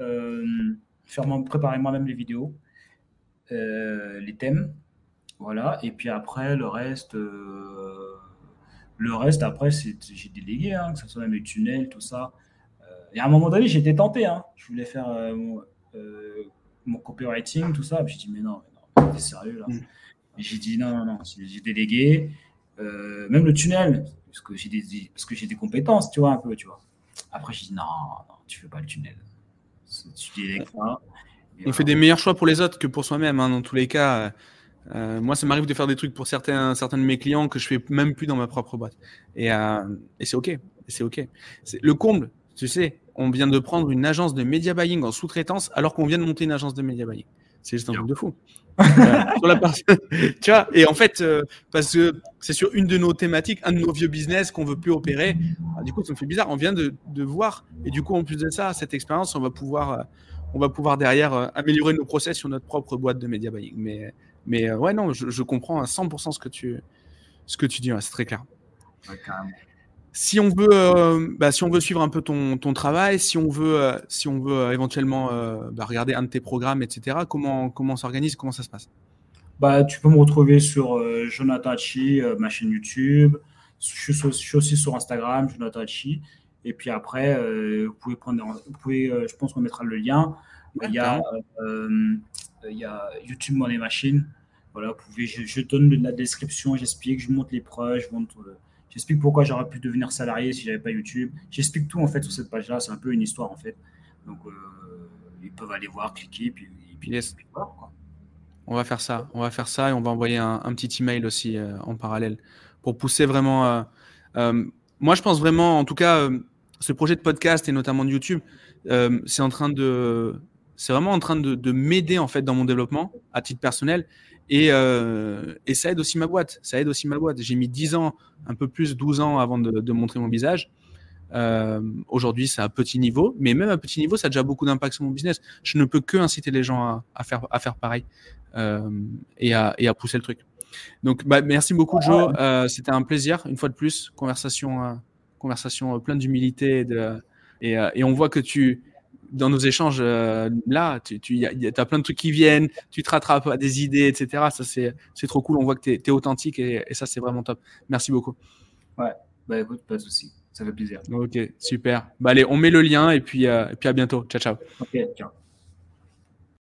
euh, faire préparer moi-même les vidéos. les thèmes. Voilà. Et puis après, le reste, le reste après, j'ai délégué, hein, que ce soit même les tunnels, tout ça. et à un moment donné, j'étais tenté. Hein. Je voulais faire mon, mon, copywriting, tout ça. Puis j'ai dit, mais non, mais non, t'es sérieux là. Mm. J'ai dit, non, non, non, j'ai délégué. même le tunnel, parce que j'ai des, parce que j'ai des compétences, tu vois, un peu, tu vois. Après, j'ai dit, non, non, tu fais pas le tunnel. Tu délègues pas. On fait des meilleurs choix pour les autres que pour soi-même, hein, dans tous les cas. Euh, moi, ça m'arrive de faire des trucs pour certains, certains de mes clients que je fais même plus dans ma propre boîte. Et, euh, et c'est OK. C'est OK. Le comble, tu sais, on vient de prendre une agence de media buying en sous-traitance alors qu'on vient de monter une agence de media buying. C'est juste un truc de fou. sur la partie, tu vois, et en fait, euh, parce que c'est sur une de nos thématiques, un de nos vieux business qu'on veut plus opérer. Ah, du coup, ça me fait bizarre. On vient de, de, voir, et du coup, en plus de ça, cette expérience, on va pouvoir, euh, on va pouvoir derrière euh, améliorer nos process sur notre propre boîte de media buying. Mais, mais ouais, non, je, je, comprends à 100% ce que tu, ce que tu dis. c'est très clair. Ouais, si on veut, euh, bah, si on veut suivre un peu ton, ton travail, si on veut, euh, si on veut euh, éventuellement bah, regarder un de tes programmes, etc., comment, comment s'organise, comment ça se passe? Bah, Tu peux me retrouver sur Jonathan Hachi, ma chaîne YouTube. Je suis, aussi sur Instagram, Jonathan Hachi. Et puis après, vous pouvez prendre, vous pouvez, je pense qu'on mettra le lien. il, y a, il y a YouTube Money Machine. Voilà, vous pouvez, je, je donne la description, j'explique, je montre les preuves, je montre J'explique pourquoi j'aurais pu devenir salarié si j'avais pas YouTube. J'explique tout en fait sur cette page-là. C'est un peu une histoire en fait. Donc euh, ils peuvent aller voir, cliquer, puis, puis, On va faire ça. On va faire ça et on va envoyer un, petit email aussi euh, en parallèle pour pousser vraiment. Euh, moi, je pense vraiment, en tout cas, ce projet de podcast et notamment de YouTube, c'est en train de, c'est vraiment en train de, de m'aider en fait dans mon développement à titre personnel et, euh, et, ça aide aussi ma boîte. Ça aide aussi ma boîte. J'ai mis 10 ans, un peu plus, 12 ans avant de, de montrer mon visage. Euh, Aujourd'hui, c'est à petit niveau, mais même à petit niveau, ça a déjà beaucoup d'impact sur mon business. Je ne peux que inciter les gens à, à faire, à faire pareil euh, et, à, et, à, pousser le truc. Donc, bah, merci beaucoup, Joe. Euh, C'était un plaisir, une fois de plus. Conversation, euh, conversation pleine d'humilité et, et, et, on voit que tu, dans nos échanges euh, là, tu, tu y as plein de trucs qui viennent, tu te rattrapes à des idées, etc. Ça, c'est trop cool. On voit que tu es, authentique et, ça, c'est vraiment top. Merci beaucoup. Ouais, bah écoute, pas de souci. Ça fait plaisir. Ok, super. Bah allez, on met le lien et puis, euh, et puis à bientôt. Ciao, ciao. Ok, ciao.